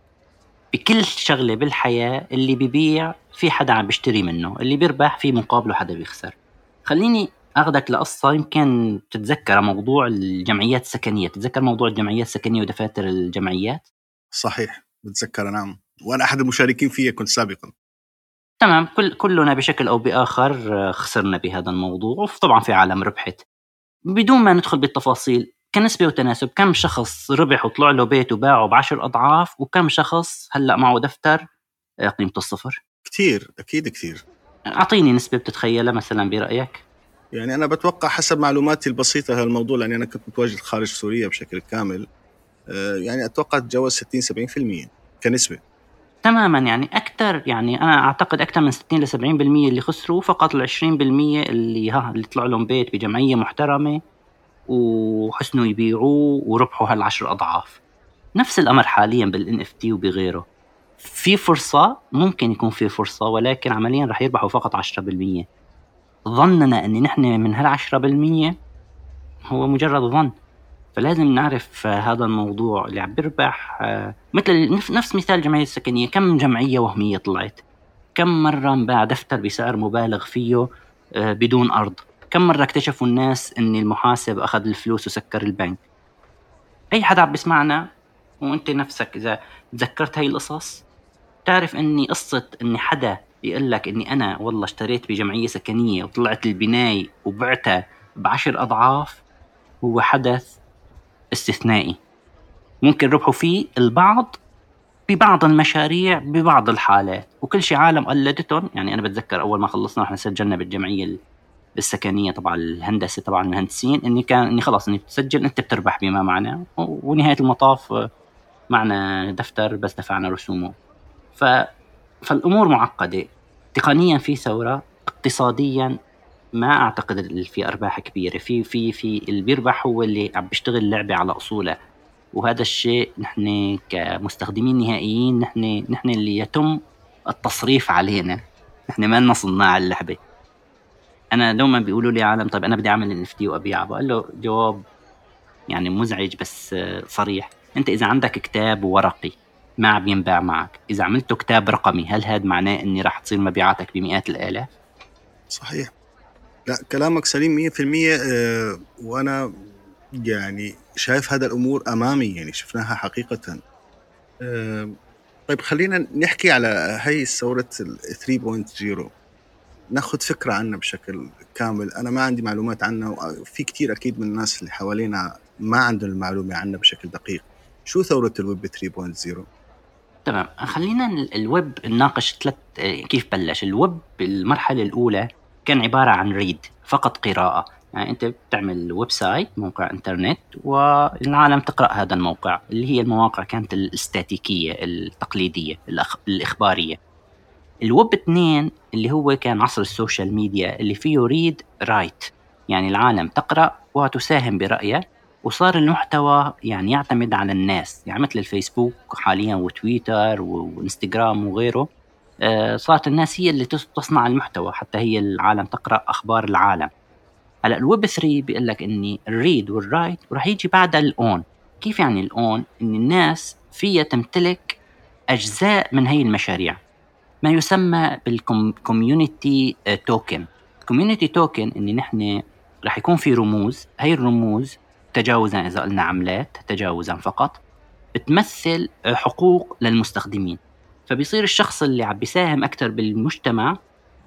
بكل شغلة بالحياة اللي بيبيع في حدا عم بيشتري منه. اللي بيربح في مقابله حدا بيخسر. خليني أخذك لقصه يمكن تتذكر موضوع الجمعيات السكنية، تتذكر موضوع الجمعيات السكنية ودفاتر الجمعيات؟ صحيح بتذكر نعم. وأنا أحد المشاركين فيها كنت سابقا. تمام كل كلنا بشكل أو بآخر خسرنا بهذا الموضوع وطبعا في عالم ربحت. بدون ما ندخل بالتفاصيل كنسبة وتناسب كم شخص ربح وطلع له بيت وباعه بعشر أضعاف وكم شخص هلأ معه دفتر قيمته الصفر؟ كثير أكيد كثير أعطيني نسبة بتتخيلها مثلا برأيك. يعني أنا بتوقع حسب معلوماتي البسيطة هذا الموضوع لأني أنا كنت متواجد خارج سوريا بشكل كامل آه، يعني أتوقع تجاوز 60 70% كنسبة. تماما يعني أكثر يعني أنا أعتقد أكثر من 60 ل 70% اللي خسروا فقط ال 20% اللي ها اللي طلع لهم بيت بجمعية محترمة وحسنوا يبيعوه وربحوا هالعشر أضعاف. نفس الأمر حاليا بالإن إف تي وبغيره. في فرصة ممكن يكون في فرصة ولكن عمليا رح يربحوا فقط 10% ظننا أن نحن من هالعشرة بالمية هو مجرد ظن. فلازم نعرف هذا الموضوع اللي عم بيربح مثل نفس مثال الجمعية السكنية. كم جمعية وهمية طلعت؟ كم مرة انباع دفتر بسعر مبالغ فيه آه، بدون أرض؟ كم مرة اكتشفوا الناس أن المحاسب أخذ الفلوس وسكر البنك؟ أي حدا عم بيسمعنا؟ وأنت نفسك إذا تذكرت هاي القصص؟ تعرف إني قصة اني حدا يقول لك إني أنا والله اشتريت بجمعية سكنية وطلعت البناية وبعتها بعشر أضعاف هو حدث استثنائي. ممكن ربحوا فيه البعض ببعض المشاريع ببعض الحالات. وكل شيء عالم قلدتهم يعني أنا بتذكر أول ما خلصنا إحنا سجلنا بالجمعية السكنيه طبعا الهندسة طبعا المهندسين. إني كان إني خلاص إني بتسجل أنت بتربح بما معناه. ونهاية المطاف معنا دفتر بس دفعنا رسومه. ف فالأمور معقدة. تقنيا في ثورة اقتصاديا ما أعتقد في أرباح كبيرة. في في في اللي بيربح هو اللي عم بيشتغل لعبة على اصولها وهذا الشيء نحن كمستخدمين نهائيين نحن نحن اللي يتم التصريف علينا. نحن ما لنا صناع اللعبة. أنا دوما بيقولوا لي عالم طيب أنا بدي أعمل إن وأبيعه. بقول له جواب يعني مزعج بس صريح. أنت إذا عندك كتاب ورقي ما بينباع معك. إذا عملته كتاب رقمي هل هذا معناه إني راح تصير مبيعاتك بمئات الآلاف؟ صحيح. لا كلامك سليم 100% آه، وأنا يعني شايف هذا الأمور أمامي يعني شفناها حقيقة. آه، طيب خلينا نحكي على هي ثوره ال 3.0 ناخذ فكرة عنها بشكل كامل. أنا ما عندي معلومات عنها وفي كثير أكيد من الناس اللي حوالينا ما عندهم المعلومة عنها بشكل دقيق. شو ثورة الويب 3.0 تمام. خلينا الويب نناقش ثلاث كيف بلش. الويب بالمرحلة الأولى كان عبارة عن read فقط قراءة. يعني أنت بتعمل website موقع انترنت والعالم تقرأ هذا الموقع اللي هي المواقع كانت الاستاتيكية التقليدية الإخبارية. الويب 2 اللي هو كان عصر ال social media اللي فيه read write يعني العالم تقرأ وتساهم برايها وصار المحتوى يعني يعتمد على الناس يعني مثل الفيسبوك حاليا وتويتر وإنستغرام وغيره آه، صارت الناس هي اللي تصنع المحتوى حتى هي العالم تقرأ أخبار العالم. هلأ الويب 3 بيقول لك إني ال read وال write وراح يجي بعدها ال own. كيف يعني ال own؟ ان الناس فيها تمتلك أجزاء من هي المشاريع. ما يسمى بال community token community token ان نحن راح يكون في رموز هي الرموز تجاوزا إذا قلنا عملات تجاوزا فقط بتمثل حقوق للمستخدمين. فبيصير الشخص اللي عم بيساهم أكثر بالمجتمع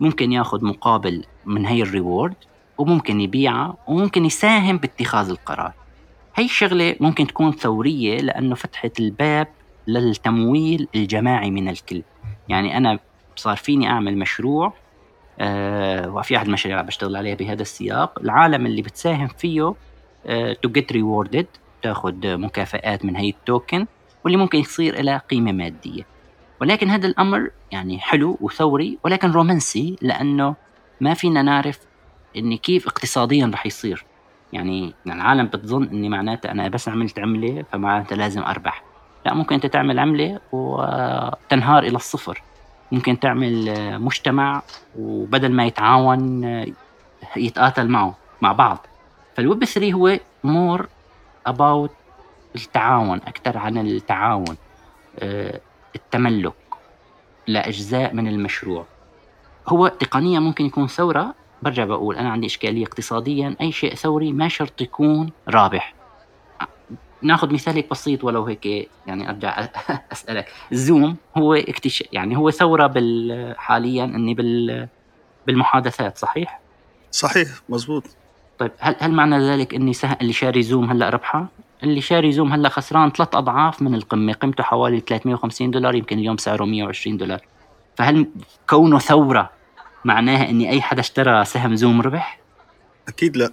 ممكن ياخذ مقابل من هي ال reward وممكن يبيعها وممكن يساهم باتخاذ القرار. هي الشغلة ممكن تكون ثورية لأنه فتحت الباب للتمويل الجماعي من الكل. يعني أنا صار فيني أعمل مشروع آه وفي أحد المشاريع اللي بشتغل عليها بهذا السياق العالم اللي بتساهم فيه to get rewarded تاخذ مكافآت من هي ال token واللي ممكن يصير لها قيمة مادية. ولكن هذا الأمر يعني حلو وثوري ولكن رومانسي لأنه ما فينا نعرف إن كيف اقتصاديا رح يصير. يعني العالم بتظن إني معناتها أنا بس عملت عملة فمعناتها لازم أربح. لا ممكن أنت تعمل عملة وتنهار إلى الصفر. ممكن تعمل مجتمع وبدل ما يتعاون يتقاتل معه مع بعض. فالويب 3 هو more about التعاون أكثر عن التعاون آه، التملك لأجزاء من المشروع. هو تقنيا ممكن يكون ثورة برجع بقول أنا عندي إشكالية اقتصاديا أي شيء ثوري ما شرط يكون رابح. ناخذ مثال هيك بسيط ولو هيك يعني أرجع أسألك. زوم هو اكتشاف يعني هو ثورة بال حاليا إني بال بالمحادثات صحيح؟ صحيح مزبوط. طيب هل هل معنى ذلك إني سه... اللي شاري زوم هلأ ربحان؟ اللي شاري زوم هلأ خسران ثلاث أضعاف من القمة، قيمته حوالي 350 دولار يمكن اليوم سعره 120 دولار. فهل كونه ثورة معناها إني أي حدا اشترى سهم زوم ربح؟ أكيد لا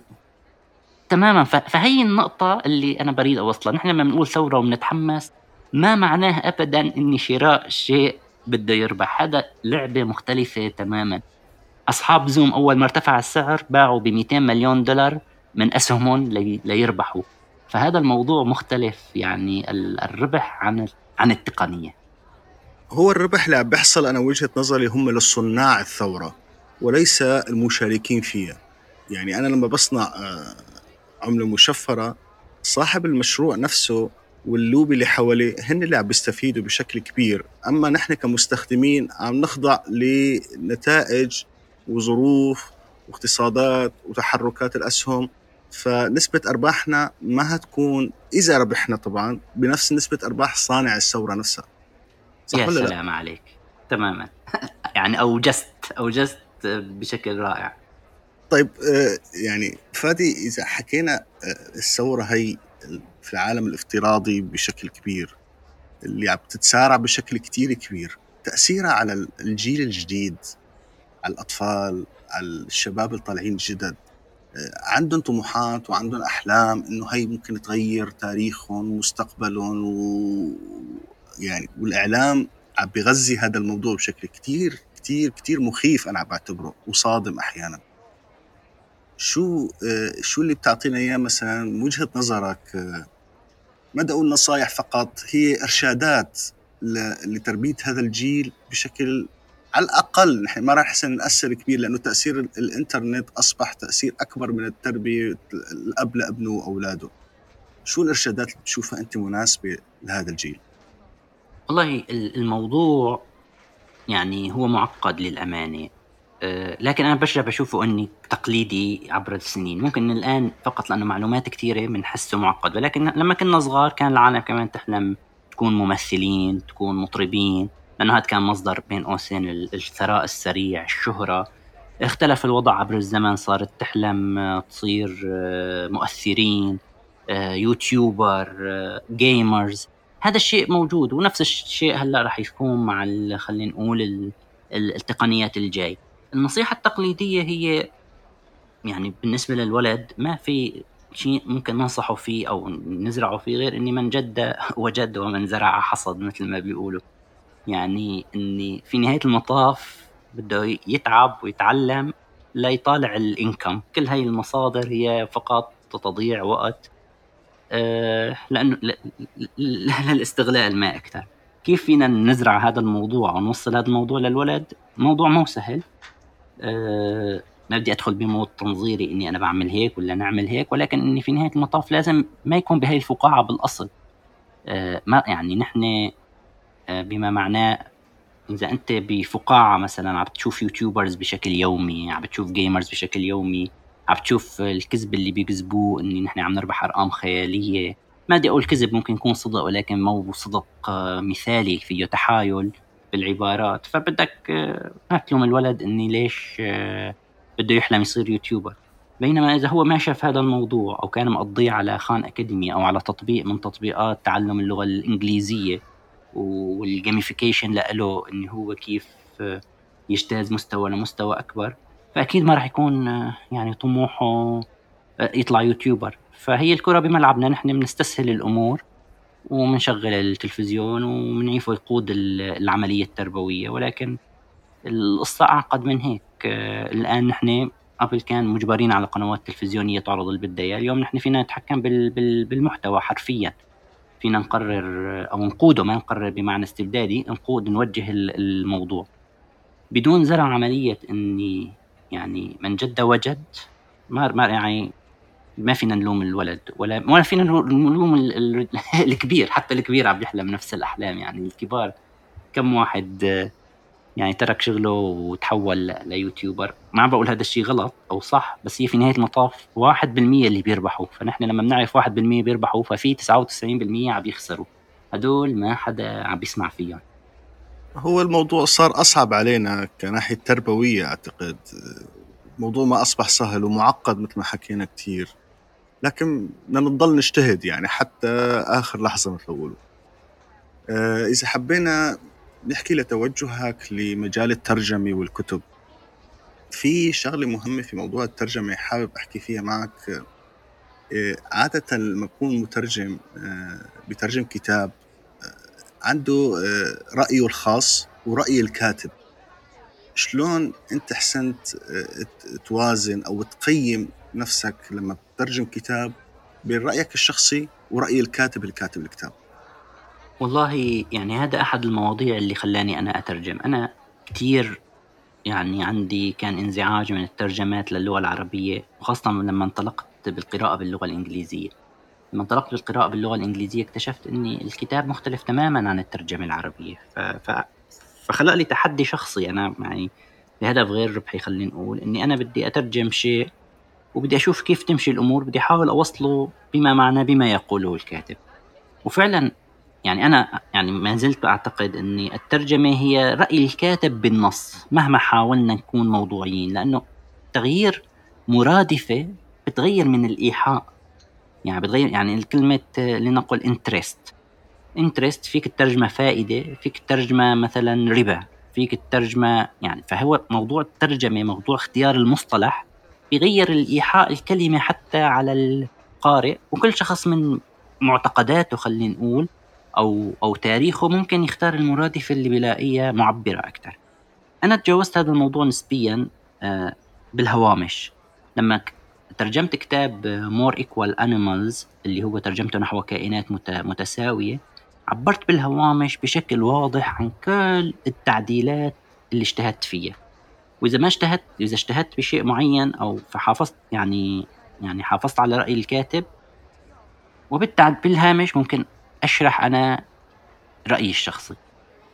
تماما فهي النقطة اللي أنا بريد أوصلها، نحن لما بنقول ثورة وبنتحمس ما معناه أبدا إني شراء شيء بده يربح، هذا لعبة مختلفة تماما. أصحاب زوم أول ما ارتفع السعر باعوا ب 200 مليون دولار من أسهمهم ليربحوا. فهذا الموضوع مختلف يعني الربح عن عن التقنية. هو الربح اللي عم بيحصل أنا وجهة نظري هم لصناع الثورة وليس المشاركين فيها. يعني أنا لما بصنع آه، عملة مشفرة صاحب المشروع نفسه واللوبي اللي حواليه هن اللي عم بيستفيدوا بشكل كبير. أما نحن كمستخدمين عم نخضع لنتائج وظروف واقتصادات وتحركات الأسهم فنسبة أرباحنا ما هتكون إذا ربحنا طبعا بنفس نسبة أرباح صانع الثورة نفسها. صح يا ولا سلام لا؟ عليك. تماما. يعني أوجزت أوجزت بشكل رائع. طيب آه، يعني فادي إذا حكينا آه، الثورة هي في العالم الافتراضي بشكل كبير اللي عم تتسارع بشكل كتير كبير تأثيرها على الجيل الجديد. الأطفال الشباب الطالعين الجدد آه، عندهم طموحات وعندهم أحلام إنه هي ممكن تغير تاريخهم ومستقبلهم و يعني والإعلام عم بغذي هذا الموضوع بشكل كتير كتير كتير مخيف أنا بعتبره وصادم أحيانا. شو آه، شو اللي بتعطينا إياه مثلا؟ من وجهة نظرك آه، ما بدي أقول نصائح فقط هي إرشادات لتربية هذا الجيل بشكل على الأقل نحن ما راح نحسن ناثر كبير لأنه تأثير الإنترنت أصبح تأثير أكبر من التربية الأب لابنه وأولاده. شو الإرشادات اللي بتشوفها أنت مناسبة لهذا الجيل؟ والله الموضوع يعني هو معقد للأمانة. آه، لكن أنا برجع بشوفه إني تقليدي عبر السنين. ممكن الآن فقط لأنه معلومات كثيرة بنحسه معقد ولكن لما كنا صغار كان العالم كمان تحلم تكون ممثلين تكون مطربين. لأنه هذا كان مصدر بين قوسين الثراء السريع الشهرة. اختلف الوضع عبر الزمن صارت تحلم آه، تصير آه، مؤثرين YouTuber gamers هذا الشيء موجود ونفس الشيء هلأ راح يكون مع خلينا نقول التقنيات الجاي النصيحة التقليدية هي يعني بالنسبة للولد ما في شيء ممكن ننصحه فيه أو نزرعه فيه غير إني من جد وجد ومن زرع حصد مثل ما بيقولوا. يعني إني في نهاية المطاف بده يتعب ويتعلم لا يطالع الإنكم. كل هاي المصادر هي فقط تضييع وقت. آه لأنه للاستغلال ما أكثر. كيف فينا نزرع هذا الموضوع ونوصل هذا الموضوع للولد؟ موضوع مو سهل. أه ما بدي أدخل بمود تنظيري إني أنا بعمل هيك ولا نعمل هيك ولكن إني في نهاية المطاف لازم ما يكون بهي الفقاعة بالأصل. أه ما يعني نحن أه بما معناه إذا أنت بفقاعة مثلا عم تشوف YouTubers بشكل يومي عم بتشوف gamers بشكل يومي عم تشوف الكذب اللي بيكذبوه اني نحن عم نربح أرقام خيالية. ما بدي أقول كذب ممكن يكون صدق ولكن مو صدق آه، مثالي فيه تحايل بالعبارات. فبدك آه، ما تلوم الولد إني ليش آه، بده يحلم يصير YouTuber. بينما إذا هو ما شاف هذا الموضوع أو كان مقضيه على Khan Academy أو على تطبيق من تطبيقات تعلم اللغة الإنجليزية وال gamification له انه هو كيف يجتاز مستوى لمستوى أكبر فأكيد ما راح يكون يعني طموحه يطلع YouTuber. فهي الكرة بملعبنا نحن بنستسهل الأمور وبنشغل التلفزيون وبنعيف يقود العملية التربوية. ولكن القصة أعقد من هيك آه، الآن نحن قبل كان مجبرين على قنوات تلفزيونية تعرض اللي بدها اليوم نحن فينا نتحكم بالمحتوى حرفيا. فينا نقرر أو نقوده ما نقرر بمعنى استبدادي نقود نوجه الموضوع. بدون زرع عملية إني يعني من جد وجد ما يعني ما فينا نلوم الولد ولا ولا فينا نلوم الكبير حتى الكبير عم يحلم نفس الأحلام يعني الكبار. كم واحد يعني ترك شغله وتحول ليوتيوبر. ما عم بقول هذا الشيء غلط أو صح بس هي في نهاية المطاف 1% اللي بيربحوا. فنحن لما بنعرف 1% بيربحوا ففي 99% عم يخسروا. هدول ما حدا عم بيسمع فيهم. هو الموضوع صار أصعب علينا كناحية تربوية أعتقد. الموضوع ما أصبح سهل ومعقد مثل ما حكينا كثير لكن بدنا نضل نجتهد يعني حتى آخر لحظة مثل ما آه، إذا حبينا نحكي لتوجهك لمجال الترجمة والكتب. في شغلة مهمة في موضوع الترجمة حابب أحكي فيها معك. آه، عادة لما بكون مترجم آه، بترجم كتاب عنده رأيه الخاص ورأي الكاتب. شلون أنت حسنت توازن أو تقيم نفسك لما تترجم كتاب بين رأيك الشخصي ورأي الكاتب اللي كاتب الكتاب؟ والله يعني هذا أحد المواضيع اللي خلاني أنا أترجم. أنا كثير يعني عندي كان انزعاج من الترجمات للغة العربية وخاصة لما انطلقت بالقراءة باللغة الإنجليزية. لما انطلقت بالقراءة باللغة الإنجليزية اكتشفت أني الكتاب مختلف تماما عن الترجمة العربية. ف... ف... فخلق لي تحدي شخصي أنا يعني بهدف غير ربحي خلينا نقول أني أنا بدي أترجم شيء وبدي أشوف كيف تمشي الأمور بدي أحاول أوصله بما معنى بما يقوله الكاتب. وفعلا يعني أنا يعني ما زلت أعتقد أن الترجمة هي رأي الكاتب بالنص مهما حاولنا نكون موضوعيين لأنه تغيير مرادفة بتغير من الإيحاء. يعني بتغير يعني الكلمة لنقل انترست interest فيك تترجمها فائدة فيك تترجمها مثلا ربا فيك تترجمها يعني فهو موضوع الترجمة موضوع اختيار المصطلح بيغير الإيحاء الكلمة حتى على القارئ. وكل شخص من معتقداته خلينا نقول أو أو تاريخه ممكن يختار المرادفة اللي بلاقيها معبرة أكثر أنا تجاوزت هذا الموضوع نسبيا آه، بالهوامش. لما ترجمت كتاب More Equal Animals اللي هو ترجمته نحو كائنات متساوية عبرت بالهوامش بشكل واضح عن كل التعديلات اللي اجتهدت فيها. وإذا ما اجتهدت إذا اجتهدت بشيء معين أو فحافظت يعني يعني حافظت على رأي الكاتب وبالتالي بالهامش ممكن أشرح أنا رأيي الشخصي.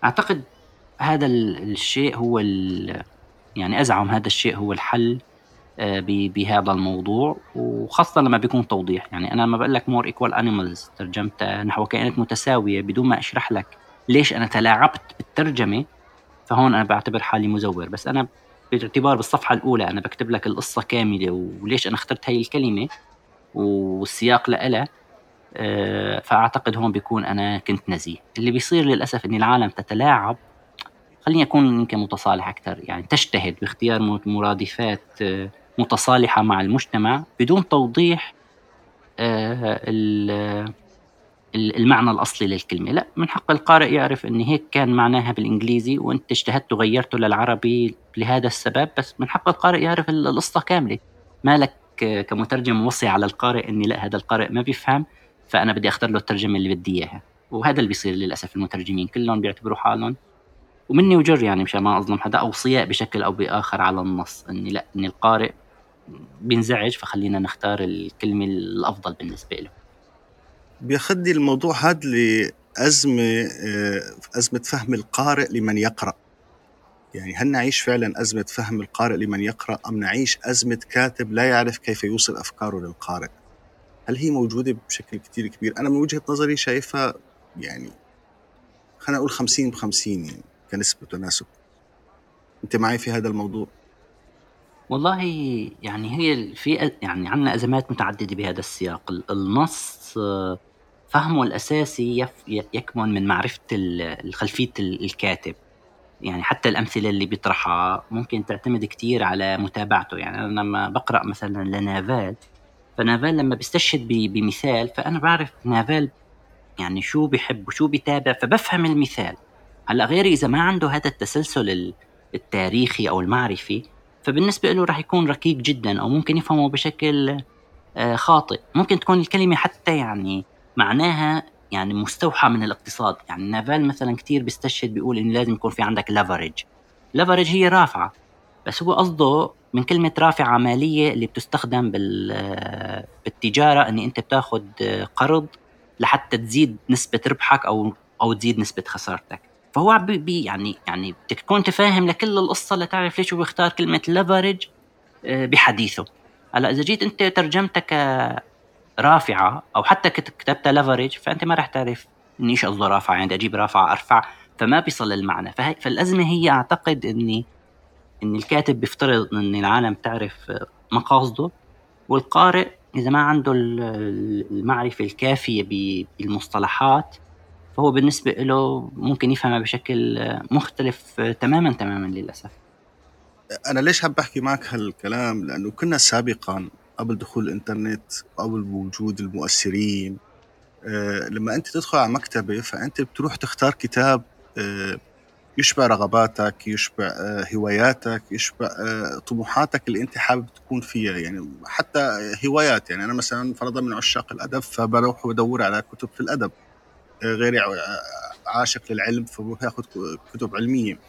أعتقد هذا الشيء هو يعني أزعم هذا الشيء هو الحل آه، بهذا الموضوع وخاصة لما بيكون توضيح. يعني أنا لما بقول لك More Equal Animals ترجمت نحو كائنات متساوية بدون ما أشرح لك ليش أنا تلاعبت بالترجمة فهون أنا بعتبر حالي مزور. بس أنا باعتبار بالصفحة الأولى أنا بكتب لك القصة كاملة وليش أنا اخترت هاي الكلمة والسياق لها آه، فأعتقد هون بيكون أنا كنت نزيه. اللي بيصير للأسف إن العالم تتلاعب خليني أكون يمكن متصالح أكثر يعني تجتهد باختيار مرادفات آه، متصالحة مع المجتمع بدون توضيح آه، المعنى الأصلي للكلمة. لا من حق القارئ يعرف أن هيك كان معناها بالإنجليزي وأنت اجتهدت وغيرته للعربي لهذا السبب بس من حق القارئ يعرف القصة كاملة. ما لك كمترجم وصي على القارئ أني لا هذا القارئ ما بيفهم. فأنا بدي أختار له الترجمة اللي بدي إياها. وهذا اللي بيصير للأسف المترجمين. كلهم بيعتبروا حالهم. ومني وجر يعني مشان ما أظلم حدا اوصياء بشكل أو بآخر على النص. إني لا إني القارئ بينزعج فخلينا نختار الكلمة الأفضل بالنسبة له. بياخذني الموضوع هذا لأزمة آه، أزمة فهم القارئ لمن يقرأ. يعني هل نعيش فعلا أزمة فهم القارئ لمن يقرأ أم نعيش أزمة كاتب لا يعرف كيف يوصل أفكاره للقارئ؟ هل هي موجودة بشكل كثير كبير؟ أنا من وجهة نظري شايفها يعني خلينا نقول 50 ب 50 يعني كنسبة تناسب. أنت معي في هذا الموضوع؟ والله يعني هي في يعني عندنا أزمات متعددة بهذا السياق. النص فهمه الأساسي يكمن من معرفة خلفية الكاتب. يعني حتى الأمثلة اللي بيطرحها ممكن تعتمد كتير على متابعته. يعني أنا لما بقرأ مثلا لنافال فنافال لما بيستشهد بمثال فأنا بعرف نافال يعني شو بيحب وشو بيتابع فبفهم المثال. هلأ غيري إذا ما عنده هذا التسلسل التاريخي أو المعرفي فبالنسبة له راح يكون ركيك جدا أو ممكن يفهمه بشكل آه، خاطئ. ممكن تكون الكلمة حتى يعني معناها يعني مستوحى من الاقتصاد. يعني نافال مثلا كثير بيستشهد بيقول انه لازم يكون في عندك ليفرج ليفرج هي رافعة. بس هو قصده من كلمة رافعة مالية اللي بتستخدم آه، بالتجارة إن أنت بتاخذ قرض لحتى تزيد نسبة ربحك أو أو تزيد نسبة خسارتك. فهو بي يعني يعني بدك تكون فاهم لكل القصة لتعرف ليش هو بيختار كلمة leverage آه، بحديثه. هلأ إذا جيت أنت ترجمتها رافعة أو حتى كتبتها leverage فأنت ما راح تعرف إني إيش قصده رافعة. يعني بدي أجيب رافعة أرفع فما بيصل المعنى فهي فالأزمة هي أعتقد إني إن الكاتب بيفترض إن العالم تعرف مقاصده والقارئ إذا ما عنده المعرفة الكافية بالمصطلحات فهو بالنسبة له ممكن يفهمها بشكل مختلف تماما تماما للأسف. أنا ليش حاب أحكي معك هالكلام؟ لأنه كنا سابقا قبل دخول الإنترنت قبل وجود المؤثرين أه لما أنت تدخل على مكتبة فأنت بتروح تختار كتاب أه يشبع رغباتك يشبع أه هواياتك يشبع أه طموحاتك اللي انت حابب تكون فيها. يعني حتى هوايات يعني أنا مثلا فرضا من عشاق الأدب فبروح بدور على كتب في الأدب. غير عاشق للعلم فبروح ياخذ كتب علمية.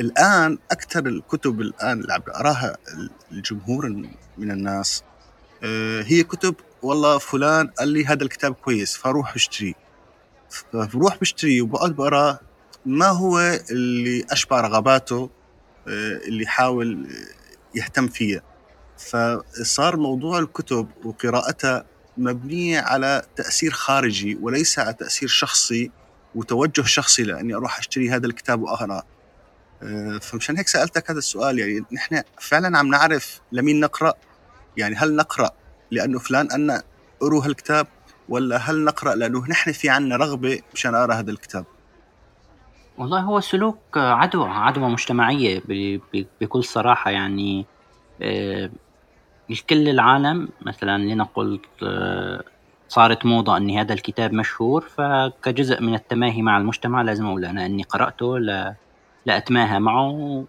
الآن أكثر الكتب الآن اللي عم بقراها الجمهور من الناس آه، هي كتب والله فلان قال لي هذا الكتاب كويس فاروح اشتريه. فبروح بشتريه وبقعد بقراه ما هو اللي اشبع رغباته آه، اللي يحاول يهتم فيها فصار موضوع الكتب وقراءتها مبنية على تأثير خارجي وليس على تأثير شخصي وتوجه شخصي لأني أروح أشتري هذا الكتاب وأقرأ. آه، فمشان هيك سألتك هذا السؤال يعني نحن فعلا عم نعرف لمين نقرأ؟ يعني هل نقرأ لأنه فلان أن أروا هالكتاب ولا هل نقرأ لأنه نحن في عنا رغبة مشان أقرأ هذا الكتاب؟ والله هو سلوك عدوى عدوى مجتمعية بكل صراحة يعني آه، لكل العالم مثلا لنقل آه، صارت موضة أني هذا الكتاب مشهور فكجزء من التماهي مع المجتمع لازم أقول أنا أني قرأته لأتماهى معه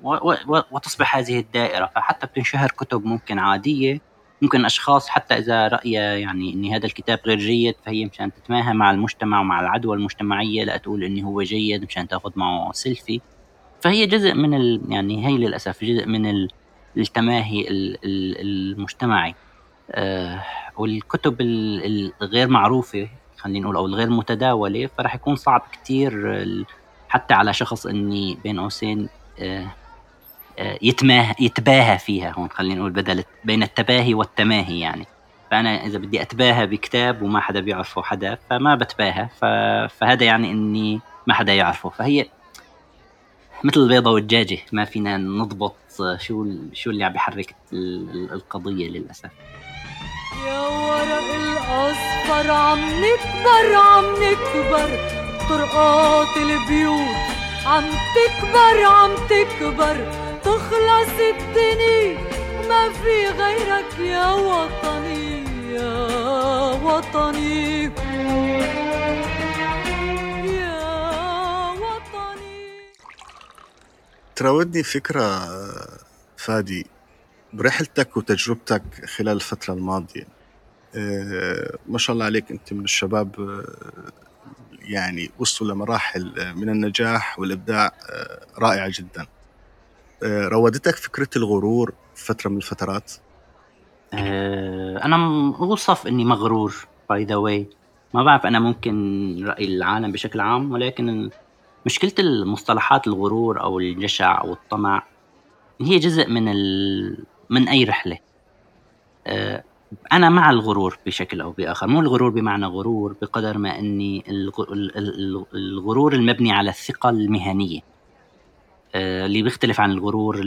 وتصبح هذه الدائرة. فحتى بتنشهر كتب ممكن عادية ممكن أشخاص حتى إذا رايها يعني إن هذا الكتاب غير جيد فهي مشان تتماهى مع المجتمع ومع العدوى المجتمعية لا تقول إنه هو جيد مشان تاخذ معه سيلفي. فهي جزء من ال... يعني هي للأسف جزء من التماهي المجتمعي. آه والكتب الغير معروفة خلينا نقول أو الغير متداولة فراح يكون صعب كثير حتى على شخص إني بين قوسين آه يتماه يتباهى فيها هون خلينا نقول بدل بين التباهي والتماهي يعني. فأنا إذا بدي أتباهى بكتاب وما حدا بيعرفه حدا فما بتباهى. فهذا يعني إني ما حدا يعرفه. فهي مثل البيضة والدجاجة ما فينا نضبط شو شو اللي عم بيحرك القضية للأسف. يا ورق الأصفر عم نكبر عم نكبر. طرقات البيوت عم تكبر عم تكبر. تخلص الدنيا ما في غيرك يا وطني يا وطني. يا وطني. تراودني فكرة فادي برحلتك وتجربتك خلال الفترة الماضية آه، ما شاء الله عليك أنت من الشباب آه، يعني وصلوا لمراحل من النجاح والإبداع آه، رائعة جدا. آه، راودتك فكرة الغرور في فترة من الفترات؟ أه أنا أوصف إني مغرور by the way ما بعرف أنا ممكن رأي العالم بشكل عام ولكن مشكلة المصطلحات الغرور أو الجشع أو الطمع هي جزء من ال... من أي رحلة. أه أنا مع الغرور بشكل أو بآخر. مو الغرور بمعنى غرور بقدر ما أني الغرور المبني على الثقة المهنية. آه، اللي بيختلف عن الغرور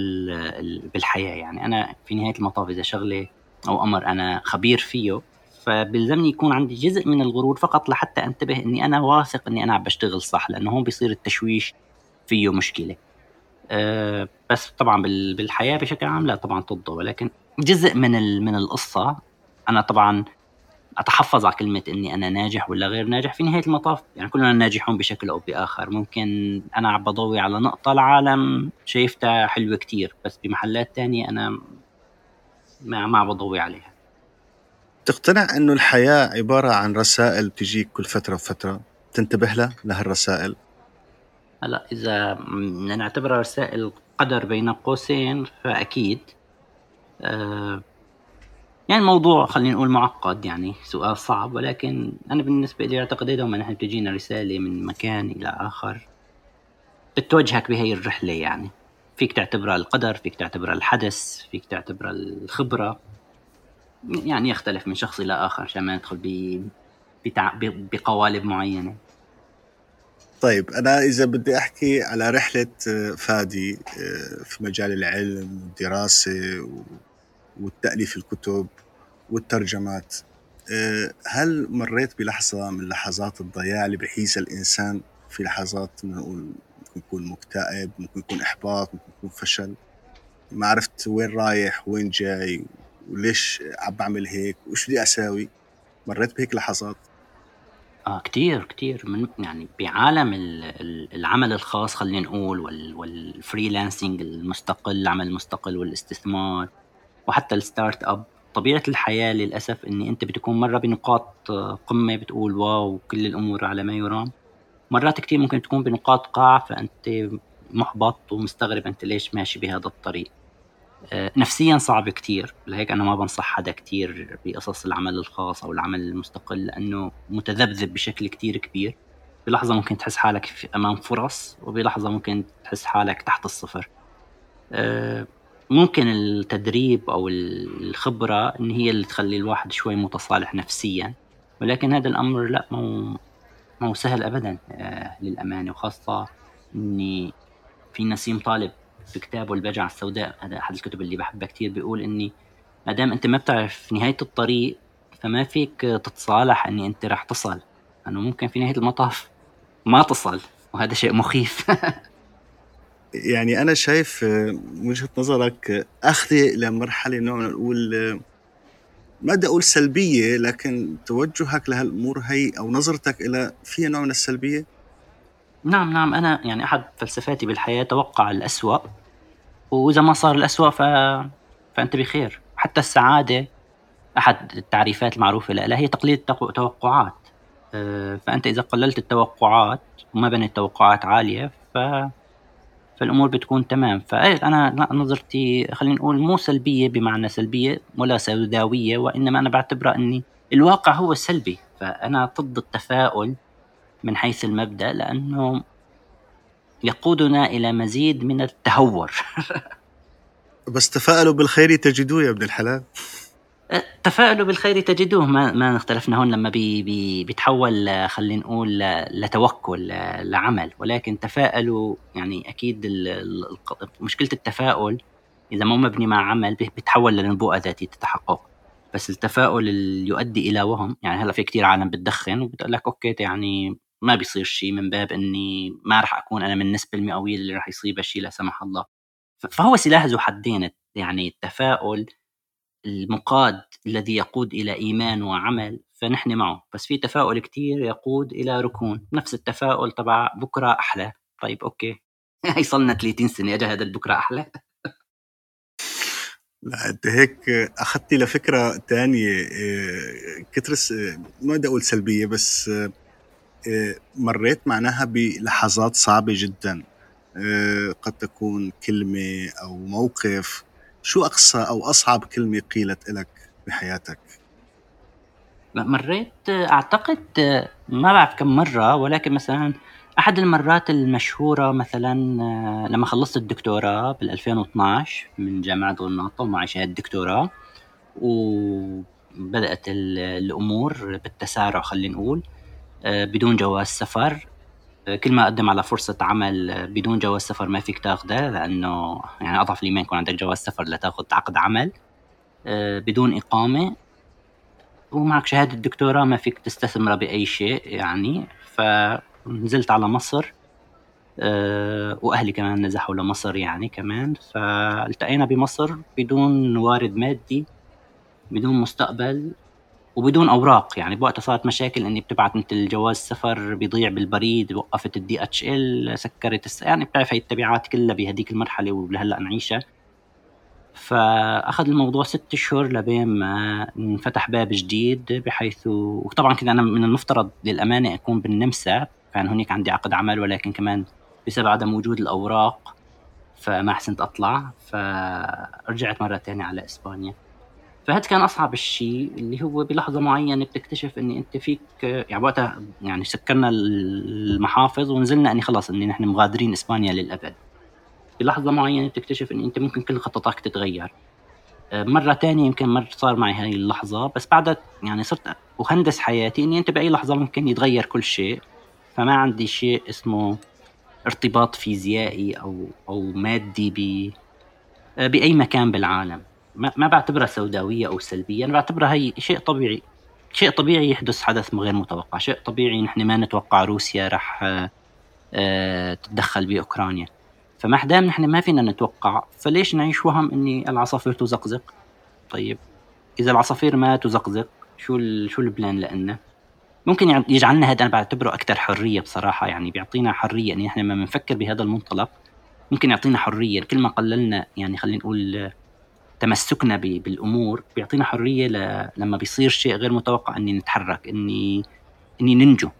بالحياة. يعني أنا في نهاية المطاف إذا شغلة أو أمر أنا خبير فيه فبيلزمني يكون عندي جزء من الغرور فقط لحتى أنتبه إني أنا واثق إني أنا عم بشتغل صح لأنه هون بيصير التشويش فيه مشكلة. أه بس طبعا بالحياة بشكل عام لا طبعا ضده ولكن جزء من من القصة أنا طبعا أتحفظ على كلمة إني أنا ناجح ولا غير ناجح في نهاية المطاف. يعني كلنا ناجحون بشكل أو بآخر. ممكن أنا عم بضوي على نقطة العالم شايفتها حلوة كتير بس بمحلات تانية أنا ما ما بضوي عليها. تقتنع إنه الحياة عبارة عن رسائل بتجيك كل فترة وفترة؟ تنتبه لها لهالرسائل هلا إذا نعتبرها رسائل قدر بين قوسين فأكيد أه يعني الموضوع خلينا نقول معقد يعني سؤال صعب ولكن أنا بالنسبة لي أعتقد دوما نحن بتجينا رسالة من مكان إلى آخر بتوجهك بهي الرحلة يعني. فيك تعتبرها القدر فيك تعتبرها الحدث فيك تعتبرها الخبرة. يعني يختلف من شخص إلى آخر عشان ما ندخل ب... بقوالب معينة. طيب أنا إذا بدي أحكي على رحلة آه، فادي آه، في مجال العلم والدراسة والتأليف الكتب والترجمات. آه، هل مريت بلحظة من لحظات الضياع اللي بحيث الإنسان في لحظات نقول ممكن يكون مكتئب ممكن يكون إحباط ممكن يكون فشل؟ ما عرفت وين رايح وين جاي وليش عم بعمل هيك وش بدي أساوي؟ مريت بهيك لحظات؟ آه كتير كتير. من يعني بعالم العمل الخاص خلينا نقول وال freelancing المستقل العمل المستقل والاستثمار. وحتى ال startup. طبيعة الحياة للأسف إني أنت بتكون مرة بنقاط قمة بتقول واو كل الأمور على ما يرام. مرات كتير ممكن تكون بنقاط قاع فأنت محبط ومستغرب أنت ليش ماشي بهذا الطريق. آه، نفسيا صعب كتير. لهيك أنا ما بنصح حدا كتير بقصص العمل الخاص أو العمل المستقل لأنه متذبذب بشكل كتير كبير. بلحظة ممكن تحس حالك أمام فرص وبلحظة ممكن تحس حالك تحت الصفر. آه، ممكن التدريب أو الخبرة إن هي اللي تخلي الواحد شوي متصالح نفسيا ولكن هذا الأمر لا مو مو سهل ابدا آه للأمانة وخاصة إني في نسيم طالب في كتابه البجعة السوداء هذا أحد الكتب اللي بحبها كثير بيقول إني ما دام أنت ما بتعرف نهاية الطريق فما فيك تتصالح اني أنت راح تصل انه ممكن في نهاية المطاف ما تصل وهذا شيء مخيف. يعني أنا شايف آه، وجهة نظرك آه، اخذه لمرحله نوع نقول آه، ما بدي أقول سلبية لكن توجهك لهالأمور هي أو نظرتك إلى فيها نوع من السلبية؟ نعم نعم. أنا يعني أحد فلسفاتي بالحياة توقع الأسوأ وإذا ما صار الأسوأ ف... فأنت بخير. حتى السعادة أحد التعريفات المعروفة لها هي تقليل التوقعات فأنت إذا قللت التوقعات وما بنيت توقعات عالية ف فالأمور بتكون تمام. فانا نظرتي خلينا نقول مو سلبية بمعنى سلبية ولا سوداوية وإنما أنا بعتبرها إني الواقع هو سلبي. فأنا ضد التفاؤل من حيث المبدأ لأنه يقودنا إلى مزيد من التهور. بس تفاءلوا بالخير تجدوه يا ابن الحلال. تفاءلوا بالخير تجدوه. ما ما اختلفنا هون لما بي بي بيتحول خلينا نقول لتوكل لعمل. ولكن تفاءلوا يعني أكيد مشكلة التفاؤل إذا مو مبني مع عمل بيتحول لنبوءه ذاتية تتحقق. بس التفاؤل اللي يؤدي إلى وهم. يعني هلأ في كتير عالم بتدخن وبتقول لك okay يعني ما بيصير شيء من باب إني ما راح أكون أنا من النسبة المئوية اللي راح يصيبها شيء لا سمح الله. فهو سلاح ذو حدين. يعني التفاؤل المقاد الذي يقود إلى إيمان وعمل فنحن معه. بس في تفاؤل كتير يقود إلى ركون. نفس التفاؤل تبع بكرة أحلى. طيب okay. هي صرلنا 30 سنة. أجا هذا البكرة أحلى. لا أنت هيك اخذتني لفكرة تانية. إيه، كترس ما بدي أقول سلبية بس إيه، مريت معناها بلحظات صعبة جدا. قد تكون كلمة أو موقف شو أقصى أو أصعب كلمة قيلت لك بحياتك؟ مريت أعتقد ما بعرف كم مرة ولكن مثلا أحد المرات المشهورة مثلا لما خلصت الدكتوراه بال 2012 من جامعة غرناطة ومعي شهادة دكتوراه وبدأت الأمور بالتسارع خلينا نقول بدون جواز سفر كل ما أقدم على فرصة عمل بدون جواز سفر ما فيك تاخذها لأنه يعني أضعف الايمان يكون عندك جواز سفر لتاخذ عقد عمل آه، بدون إقامة ومعك شهادة دكتوراه ما فيك تستثمرها بأي شيء يعني. فنزلت على مصر آه، وأهلي كمان نزحوا لمصر يعني كمان. فالتقينا بمصر بدون وارد مادي بدون مستقبل. وبدون أوراق. يعني بوقتها صارت مشاكل إني بتبعت انت الجواز سفر بيضيع بالبريد وقفت ال DHL سكرت الس... يعني بتعرف هي التبعات كلها بهديك المرحلة ولهلأ نعيشها. فأخذ الموضوع ست اشهر لبين ما انفتح باب جديد بحيث وطبعا كنت أنا من المفترض للأمانة أكون بالنمسا. كان هناك عندي عقد عمل ولكن كمان بسبب عدم وجود الأوراق فما حسنت أطلع. فرجعت مرة ثانية على إسبانيا. فهذا كان أصعب الشيء اللي هو بلحظة معينة بتكتشف إني أنت فيك يعني وقتها يعني سكرنا المحافظ ونزلنا إني خلص إني نحن مغادرين إسبانيا للأبد. بلحظة معينة بتكتشف إني أنت ممكن كل خططك تتغير. مرة تانية يمكن مر صار معي هاي اللحظة بس بعدها يعني صرت أهندس حياتي إني أنت بأي لحظة ممكن يتغير كل شيء. فما عندي شيء اسمه ارتباط فيزيائي أو أو مادي ب بأي مكان بالعالم. ما, ما بعتبرها سوداوية أو سلبية أنا بعتبرها هي شيء طبيعي. شيء طبيعي يحدث حدث غير متوقع شيء طبيعي نحن ما نتوقع روسيا رح آه، تتدخل بأوكرانيا. فما دام نحن ما فينا نتوقع فليش نعيش وهم إني العصافير تزقزق؟ طيب إذا العصافير ما تزقزق شو ال شو البلان لنا ممكن يجعلنا هذا أنا بعتبره أكثر حرية بصراحة يعني بيعطينا حرية اني نحن لما بنفكر بهذا المنطلق. ممكن يعطينا حرية كل ما قللنا يعني خلينا نقول تمسكنا بالأمور بيعطينا حرية ل... لما بيصير شيء غير متوقع إني نتحرك اني إني ننجو.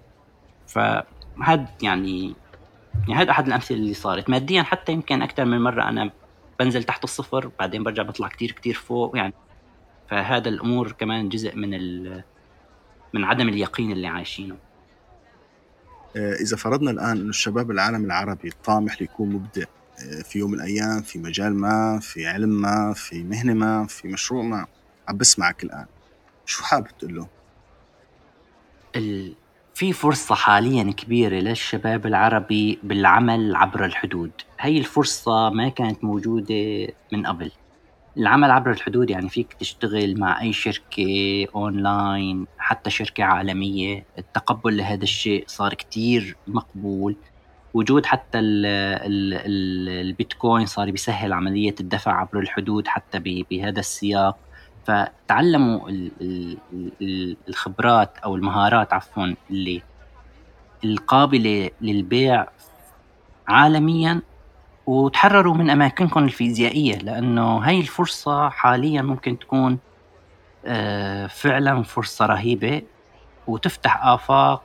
فهذا يعني يعني هذا أحد الأمثلة اللي صارت. ماديا حتى يمكن أكثر من مرة أنا بنزل تحت الصفر بعدين برجع بطلع كتير كتير فوق يعني فهذا الأمور كمان جزء من ال... من عدم اليقين اللي عايشينه. آه، إذا فرضنا الآن إنه الشباب العالم العربي طامح ليكون مبدع في يوم من الأيام في مجال ما في علم ما في مهنة ما في مشروع ما عم بسمعك الآن. شو حابب تقول له؟ ال... في فرصة حاليا كبيرة للشباب العربي بالعمل عبر الحدود. هاي الفرصة ما كانت موجودة من قبل. العمل عبر الحدود يعني فيك تشتغل مع أي شركة أونلاين حتى شركة عالمية. التقبل لهذا الشيء صار كتير مقبول. وجود حتى ال ال ال البيتكوين صار بيسهل عملية الدفع عبر الحدود حتى بهذا السياق. فتعلموا الخبرات أو المهارات عفوا اللي القابلة للبيع عالميا وتحرروا من أماكنكم الفيزيائية لأنه هاي الفرصة حاليا ممكن تكون آه، فعلا فرصة رهيبة وتفتح آفاق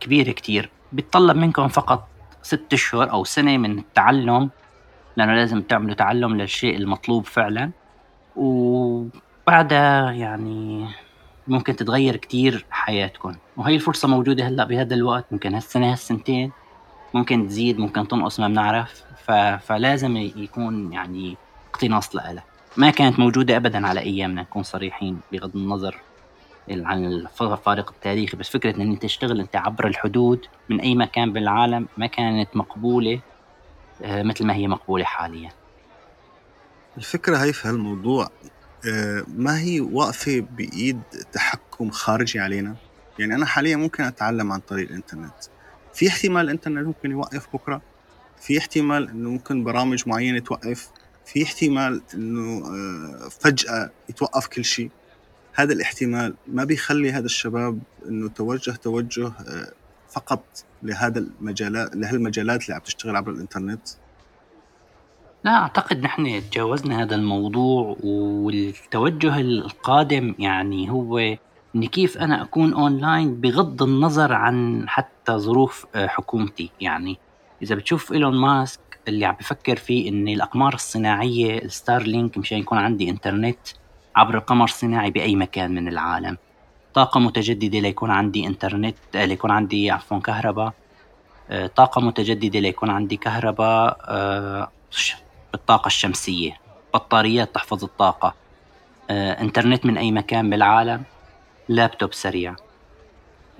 كبيرة كتير. بيتطلب منكم فقط ست أشهر أو سنة من التعلم لأنه لازم تعملوا تعلم للشيء المطلوب فعلا. وبعدها يعني ممكن تتغير كتير حياتكم. وهي الفرصة موجودة هلأ بهذا الوقت ممكن هالسنة هالسنتين ممكن تزيد ممكن تنقص ما بنعرف. ف... فلازم يكون يعني اقتناص لها. ما كانت موجودة أبدا على أيامنا نكون صريحين بغض النظر. عن الفارق التاريخي. بس فكرة أن أنت تشتغل أنت عبر الحدود من أي مكان بالعالم ما كانت مقبولة آه، مثل ما هي مقبولة حاليا. الفكرة هي في هالموضوع آه، ما هي واقفة بإيد تحكم خارجي علينا؟ يعني أنا حاليا ممكن أتعلم عن طريق الإنترنت. في احتمال الإنترنت ممكن يوقف بكرة؟ في احتمال إنه ممكن برامج معينة توقف؟ في احتمال إنه آه، فجأة يتوقف كل شيء؟ هذا الاحتمال ما بيخلي هذا الشباب إنه توجه توجه آه، فقط لهذا المجالات لهالمجالات اللي عم تشتغل عبر الإنترنت؟ لا أعتقد نحن تجاوزنا هذا الموضوع والتوجه القادم يعني هو إني كيف أنا أكون أونلاين بغض النظر عن حتى ظروف آه، حكومتي. يعني إذا بتشوف إيلون ماسك اللي عم بفكر فيه إن الأقمار الصناعية ال Starlink مشان يكون عندي إنترنت عبر القمر الصناعي بأي مكان من العالم. طاقة متجددة ليكون عندي إنترنت آه، ليكون عندي عفوا كهرباء. آه، طاقة متجددة ليكون عندي كهرباء بالطاقة الشمسية. بطاريات تحفظ الطاقة. آه، إنترنت من أي مكان بالعالم لابتوب سريع.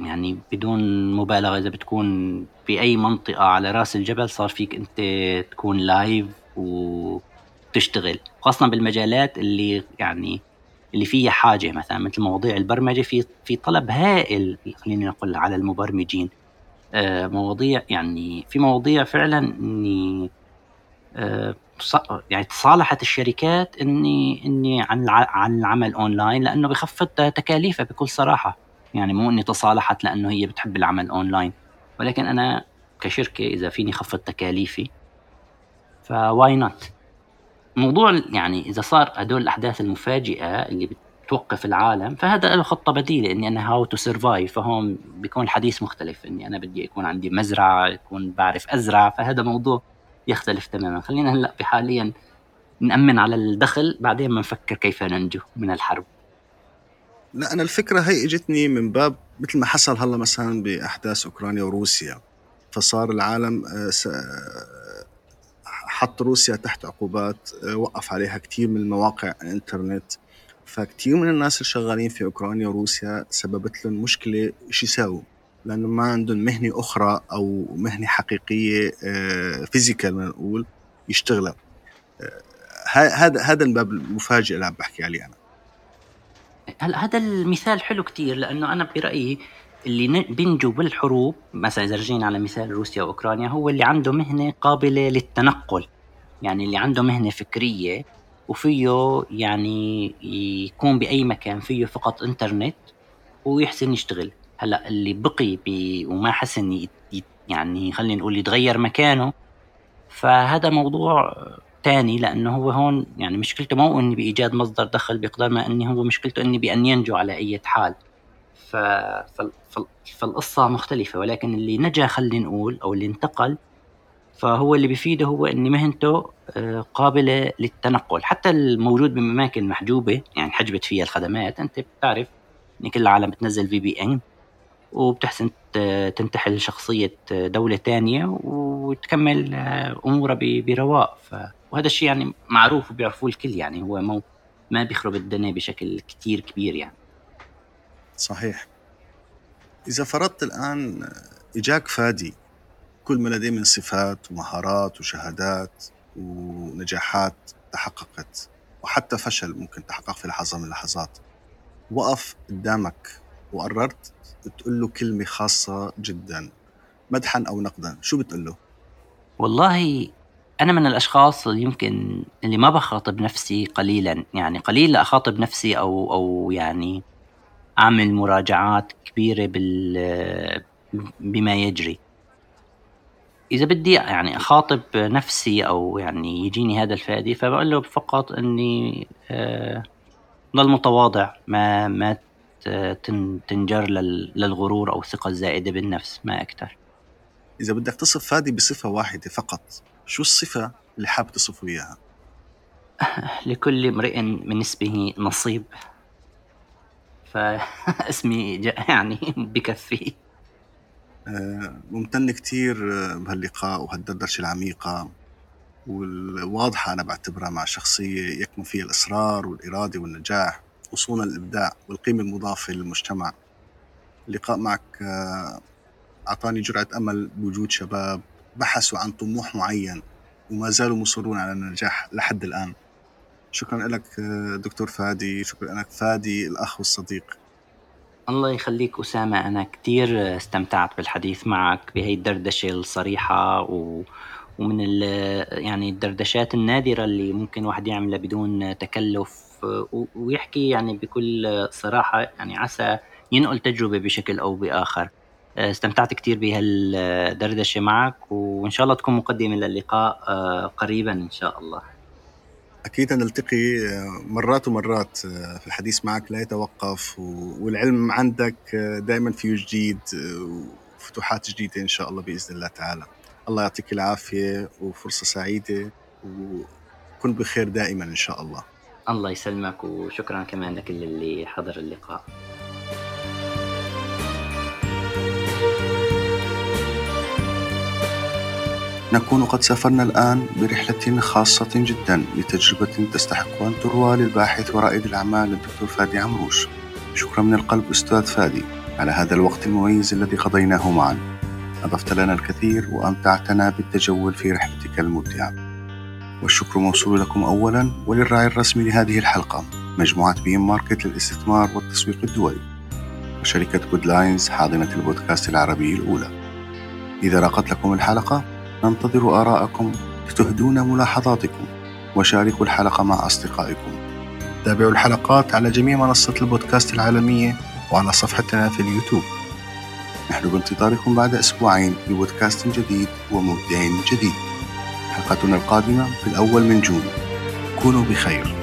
يعني بدون مبالغة إذا بتكون في أي منطقة على رأس الجبل صار فيك أنت تكون لايف وتشتغل خاصة بالمجالات اللي يعني اللي فيها حاجة مثلا مثل مواضيع البرمجة في في طلب هائل خليني نقول على المبرمجين. آه، مواضيع يعني في مواضيع فعلا إني آه، يعني تصالحت الشركات إني إني عن عن العمل أونلاين لأنه بخفض تكاليفها بكل صراحة. يعني مو إني تصالحت لأنه هي بتحب العمل أونلاين. ولكن أنا كشركة إذا فيني خفض تكاليفي ف why not؟ موضوع يعني إذا صار هدول الأحداث المفاجئة اللي بتوقف العالم فهذا له خطة بديلة إني أنا how to survive فهون بيكون الحديث مختلف إني أنا بدي يكون عندي مزرعة يكون بعرف أزرع فهذا موضوع يختلف تماما. خلينا هلأ حاليا نأمن على الدخل بعدين بنفكر كيف ننجو من الحرب. لا أنا الفكرة هي إجتني من باب مثل ما حصل هلأ مثلا بأحداث أوكرانيا وروسيا فصار العالم آه، حط روسيا تحت عقوبات آه، وقف عليها كثير من المواقع الإنترنت. فكتير من الناس اللي شغالين في أوكرانيا وروسيا سببت لهم مشكلة إيش يساووا لأنه ما عندهم مهنة أخرى أو مهنة حقيقية فيزيكال آه، نقول يشتغلها آه، هذا هذا الباب المفاجئ اللي عم بحكي عليه أنا. هلا هذا المثال حلو كتير لأنه أنا برأيي اللي بينجو بالحروب مثلا إذا رجعنا على مثال روسيا وأوكرانيا هو اللي عنده مهنة قابلة للتنقل. يعني اللي عنده مهنة فكرية وفيه يعني يكون بأي مكان فيه فقط إنترنت ويحسن يشتغل هلأ اللي بقي بي وما حسن يعني خلينا نقول يتغير مكانه فهذا موضوع تاني لأنه هو هون يعني مشكلته مو إني بإيجاد مصدر دخل بقدر ما إني هو مشكلته إني بأن ينجو على أي حال. فالقصة مختلفة ولكن اللي نجا خلينا نقول أو اللي انتقل فهو اللي بيفيده هو إن مهنته آه، قابلة للتنقل. حتى الموجود بأماكن محجوبة يعني حجبت فيها الخدمات أنت بتعرف إن كل العالم بتنزل في بي ان وبتحسن تنتحل شخصية دولة تانية وتكمل أمورها برواق. وهذا الشيء يعني معروف وبيعرفوه الكل يعني هو مو ما بيخرب الدنيا بشكل كتير كبير يعني. صحيح. إذا فرضت الآن إجاك فادي كل ما لديه من صفات ومهارات وشهادات ونجاحات تحققت وحتى فشل ممكن تحقق في لحظة من اللحظات وقف قدامك وقررت تقول له كلمة خاصة جدا مدحا أو نقدا شو بتقول له؟ والله أنا من الأشخاص يمكن اللي ما بخاطب نفسي قليلا يعني قليل أخاطب نفسي أو أو يعني أعمل مراجعات كبيرة بال بما يجري إذا بدي يعني أخاطب نفسي أو يعني يجيني هذا الفادي فبقول له فقط إني آه ضل متواضع ما ما تنجر للغرور أو الثقة الزائدة بالنفس ما أكثر إذا بدك تصف فادي بصفة واحدة فقط شو الصفة اللي حاب تصفه إياها؟ لكل امرئ من اسمه نصيب فاسمي يعني بكفي. ممتن كثير بهاللقاء وهالدردشة العميقة. والواضحة أنا بعتبرها مع شخصية يكمن فيها الإصرار والإرادة والنجاح وصولا الإبداع والقيمة المضافة للمجتمع. اللقاء معك آه، أعطاني جرعة أمل بوجود شباب بحثوا عن طموح معين وما زالوا مصرون على النجاح لحد الآن. شكرا لك آه، دكتور فادي. شكرا لك فادي الأخ والصديق. الله يخليك أسامة. أنا كتير استمتعت بالحديث معك بهي الدردشة الصريحة و... ومن ال... يعني الدردشات النادرة اللي ممكن واحد يعملها بدون تكلف. ويحكي يعني بكل صراحة يعني عسى ينقل تجربة بشكل أو بآخر. استمتعت كثير بهالدردشة معك وإن شاء الله تكون مقدمة للقاء قريبا إن شاء الله. أكيد نلتقي آه، مرات ومرات آه، في الحديث معك لا يتوقف والعلم عندك دائما فيه جديد وفتوحات جديدة إن شاء الله بإذن الله تعالى. الله يعطيك العافية وفرصة سعيدة وكن بخير دائما إن شاء الله. الله يسلمك وشكرا كمان لكل اللي حضر اللقاء. نكون قد سافرنا الآن برحلة خاصة جدا لتجربة تستحق أن تروى للباحث ورائد الأعمال الدكتور فادي عمروش. شكرا من القلب أستاذ فادي. على هذا الوقت المميز الذي قضيناه معا. أضفت لنا الكثير وأمتعتنا بالتجول في رحلتك الممتعة والشكر موصول لكم أولا وللراعي الرسمي لهذه الحلقة مجموعة بي إم ماركت للاستثمار والتسويق الدولي وشركة جود لاينز حاضنة البودكاست العربي الأولى. إذا راقت لكم الحلقة ننتظر آراءكم لتهدون ملاحظاتكم. وشاركوا الحلقة مع أصدقائكم. تابعوا الحلقات على جميع منصات البودكاست العالمية وعلى صفحتنا في اليوتيوب. نحن بانتظاركم بعد أسبوعين ببودكاست جديد ومبدع جديد. حلقتنا القادمة في الأول من جون. كونوا بخير.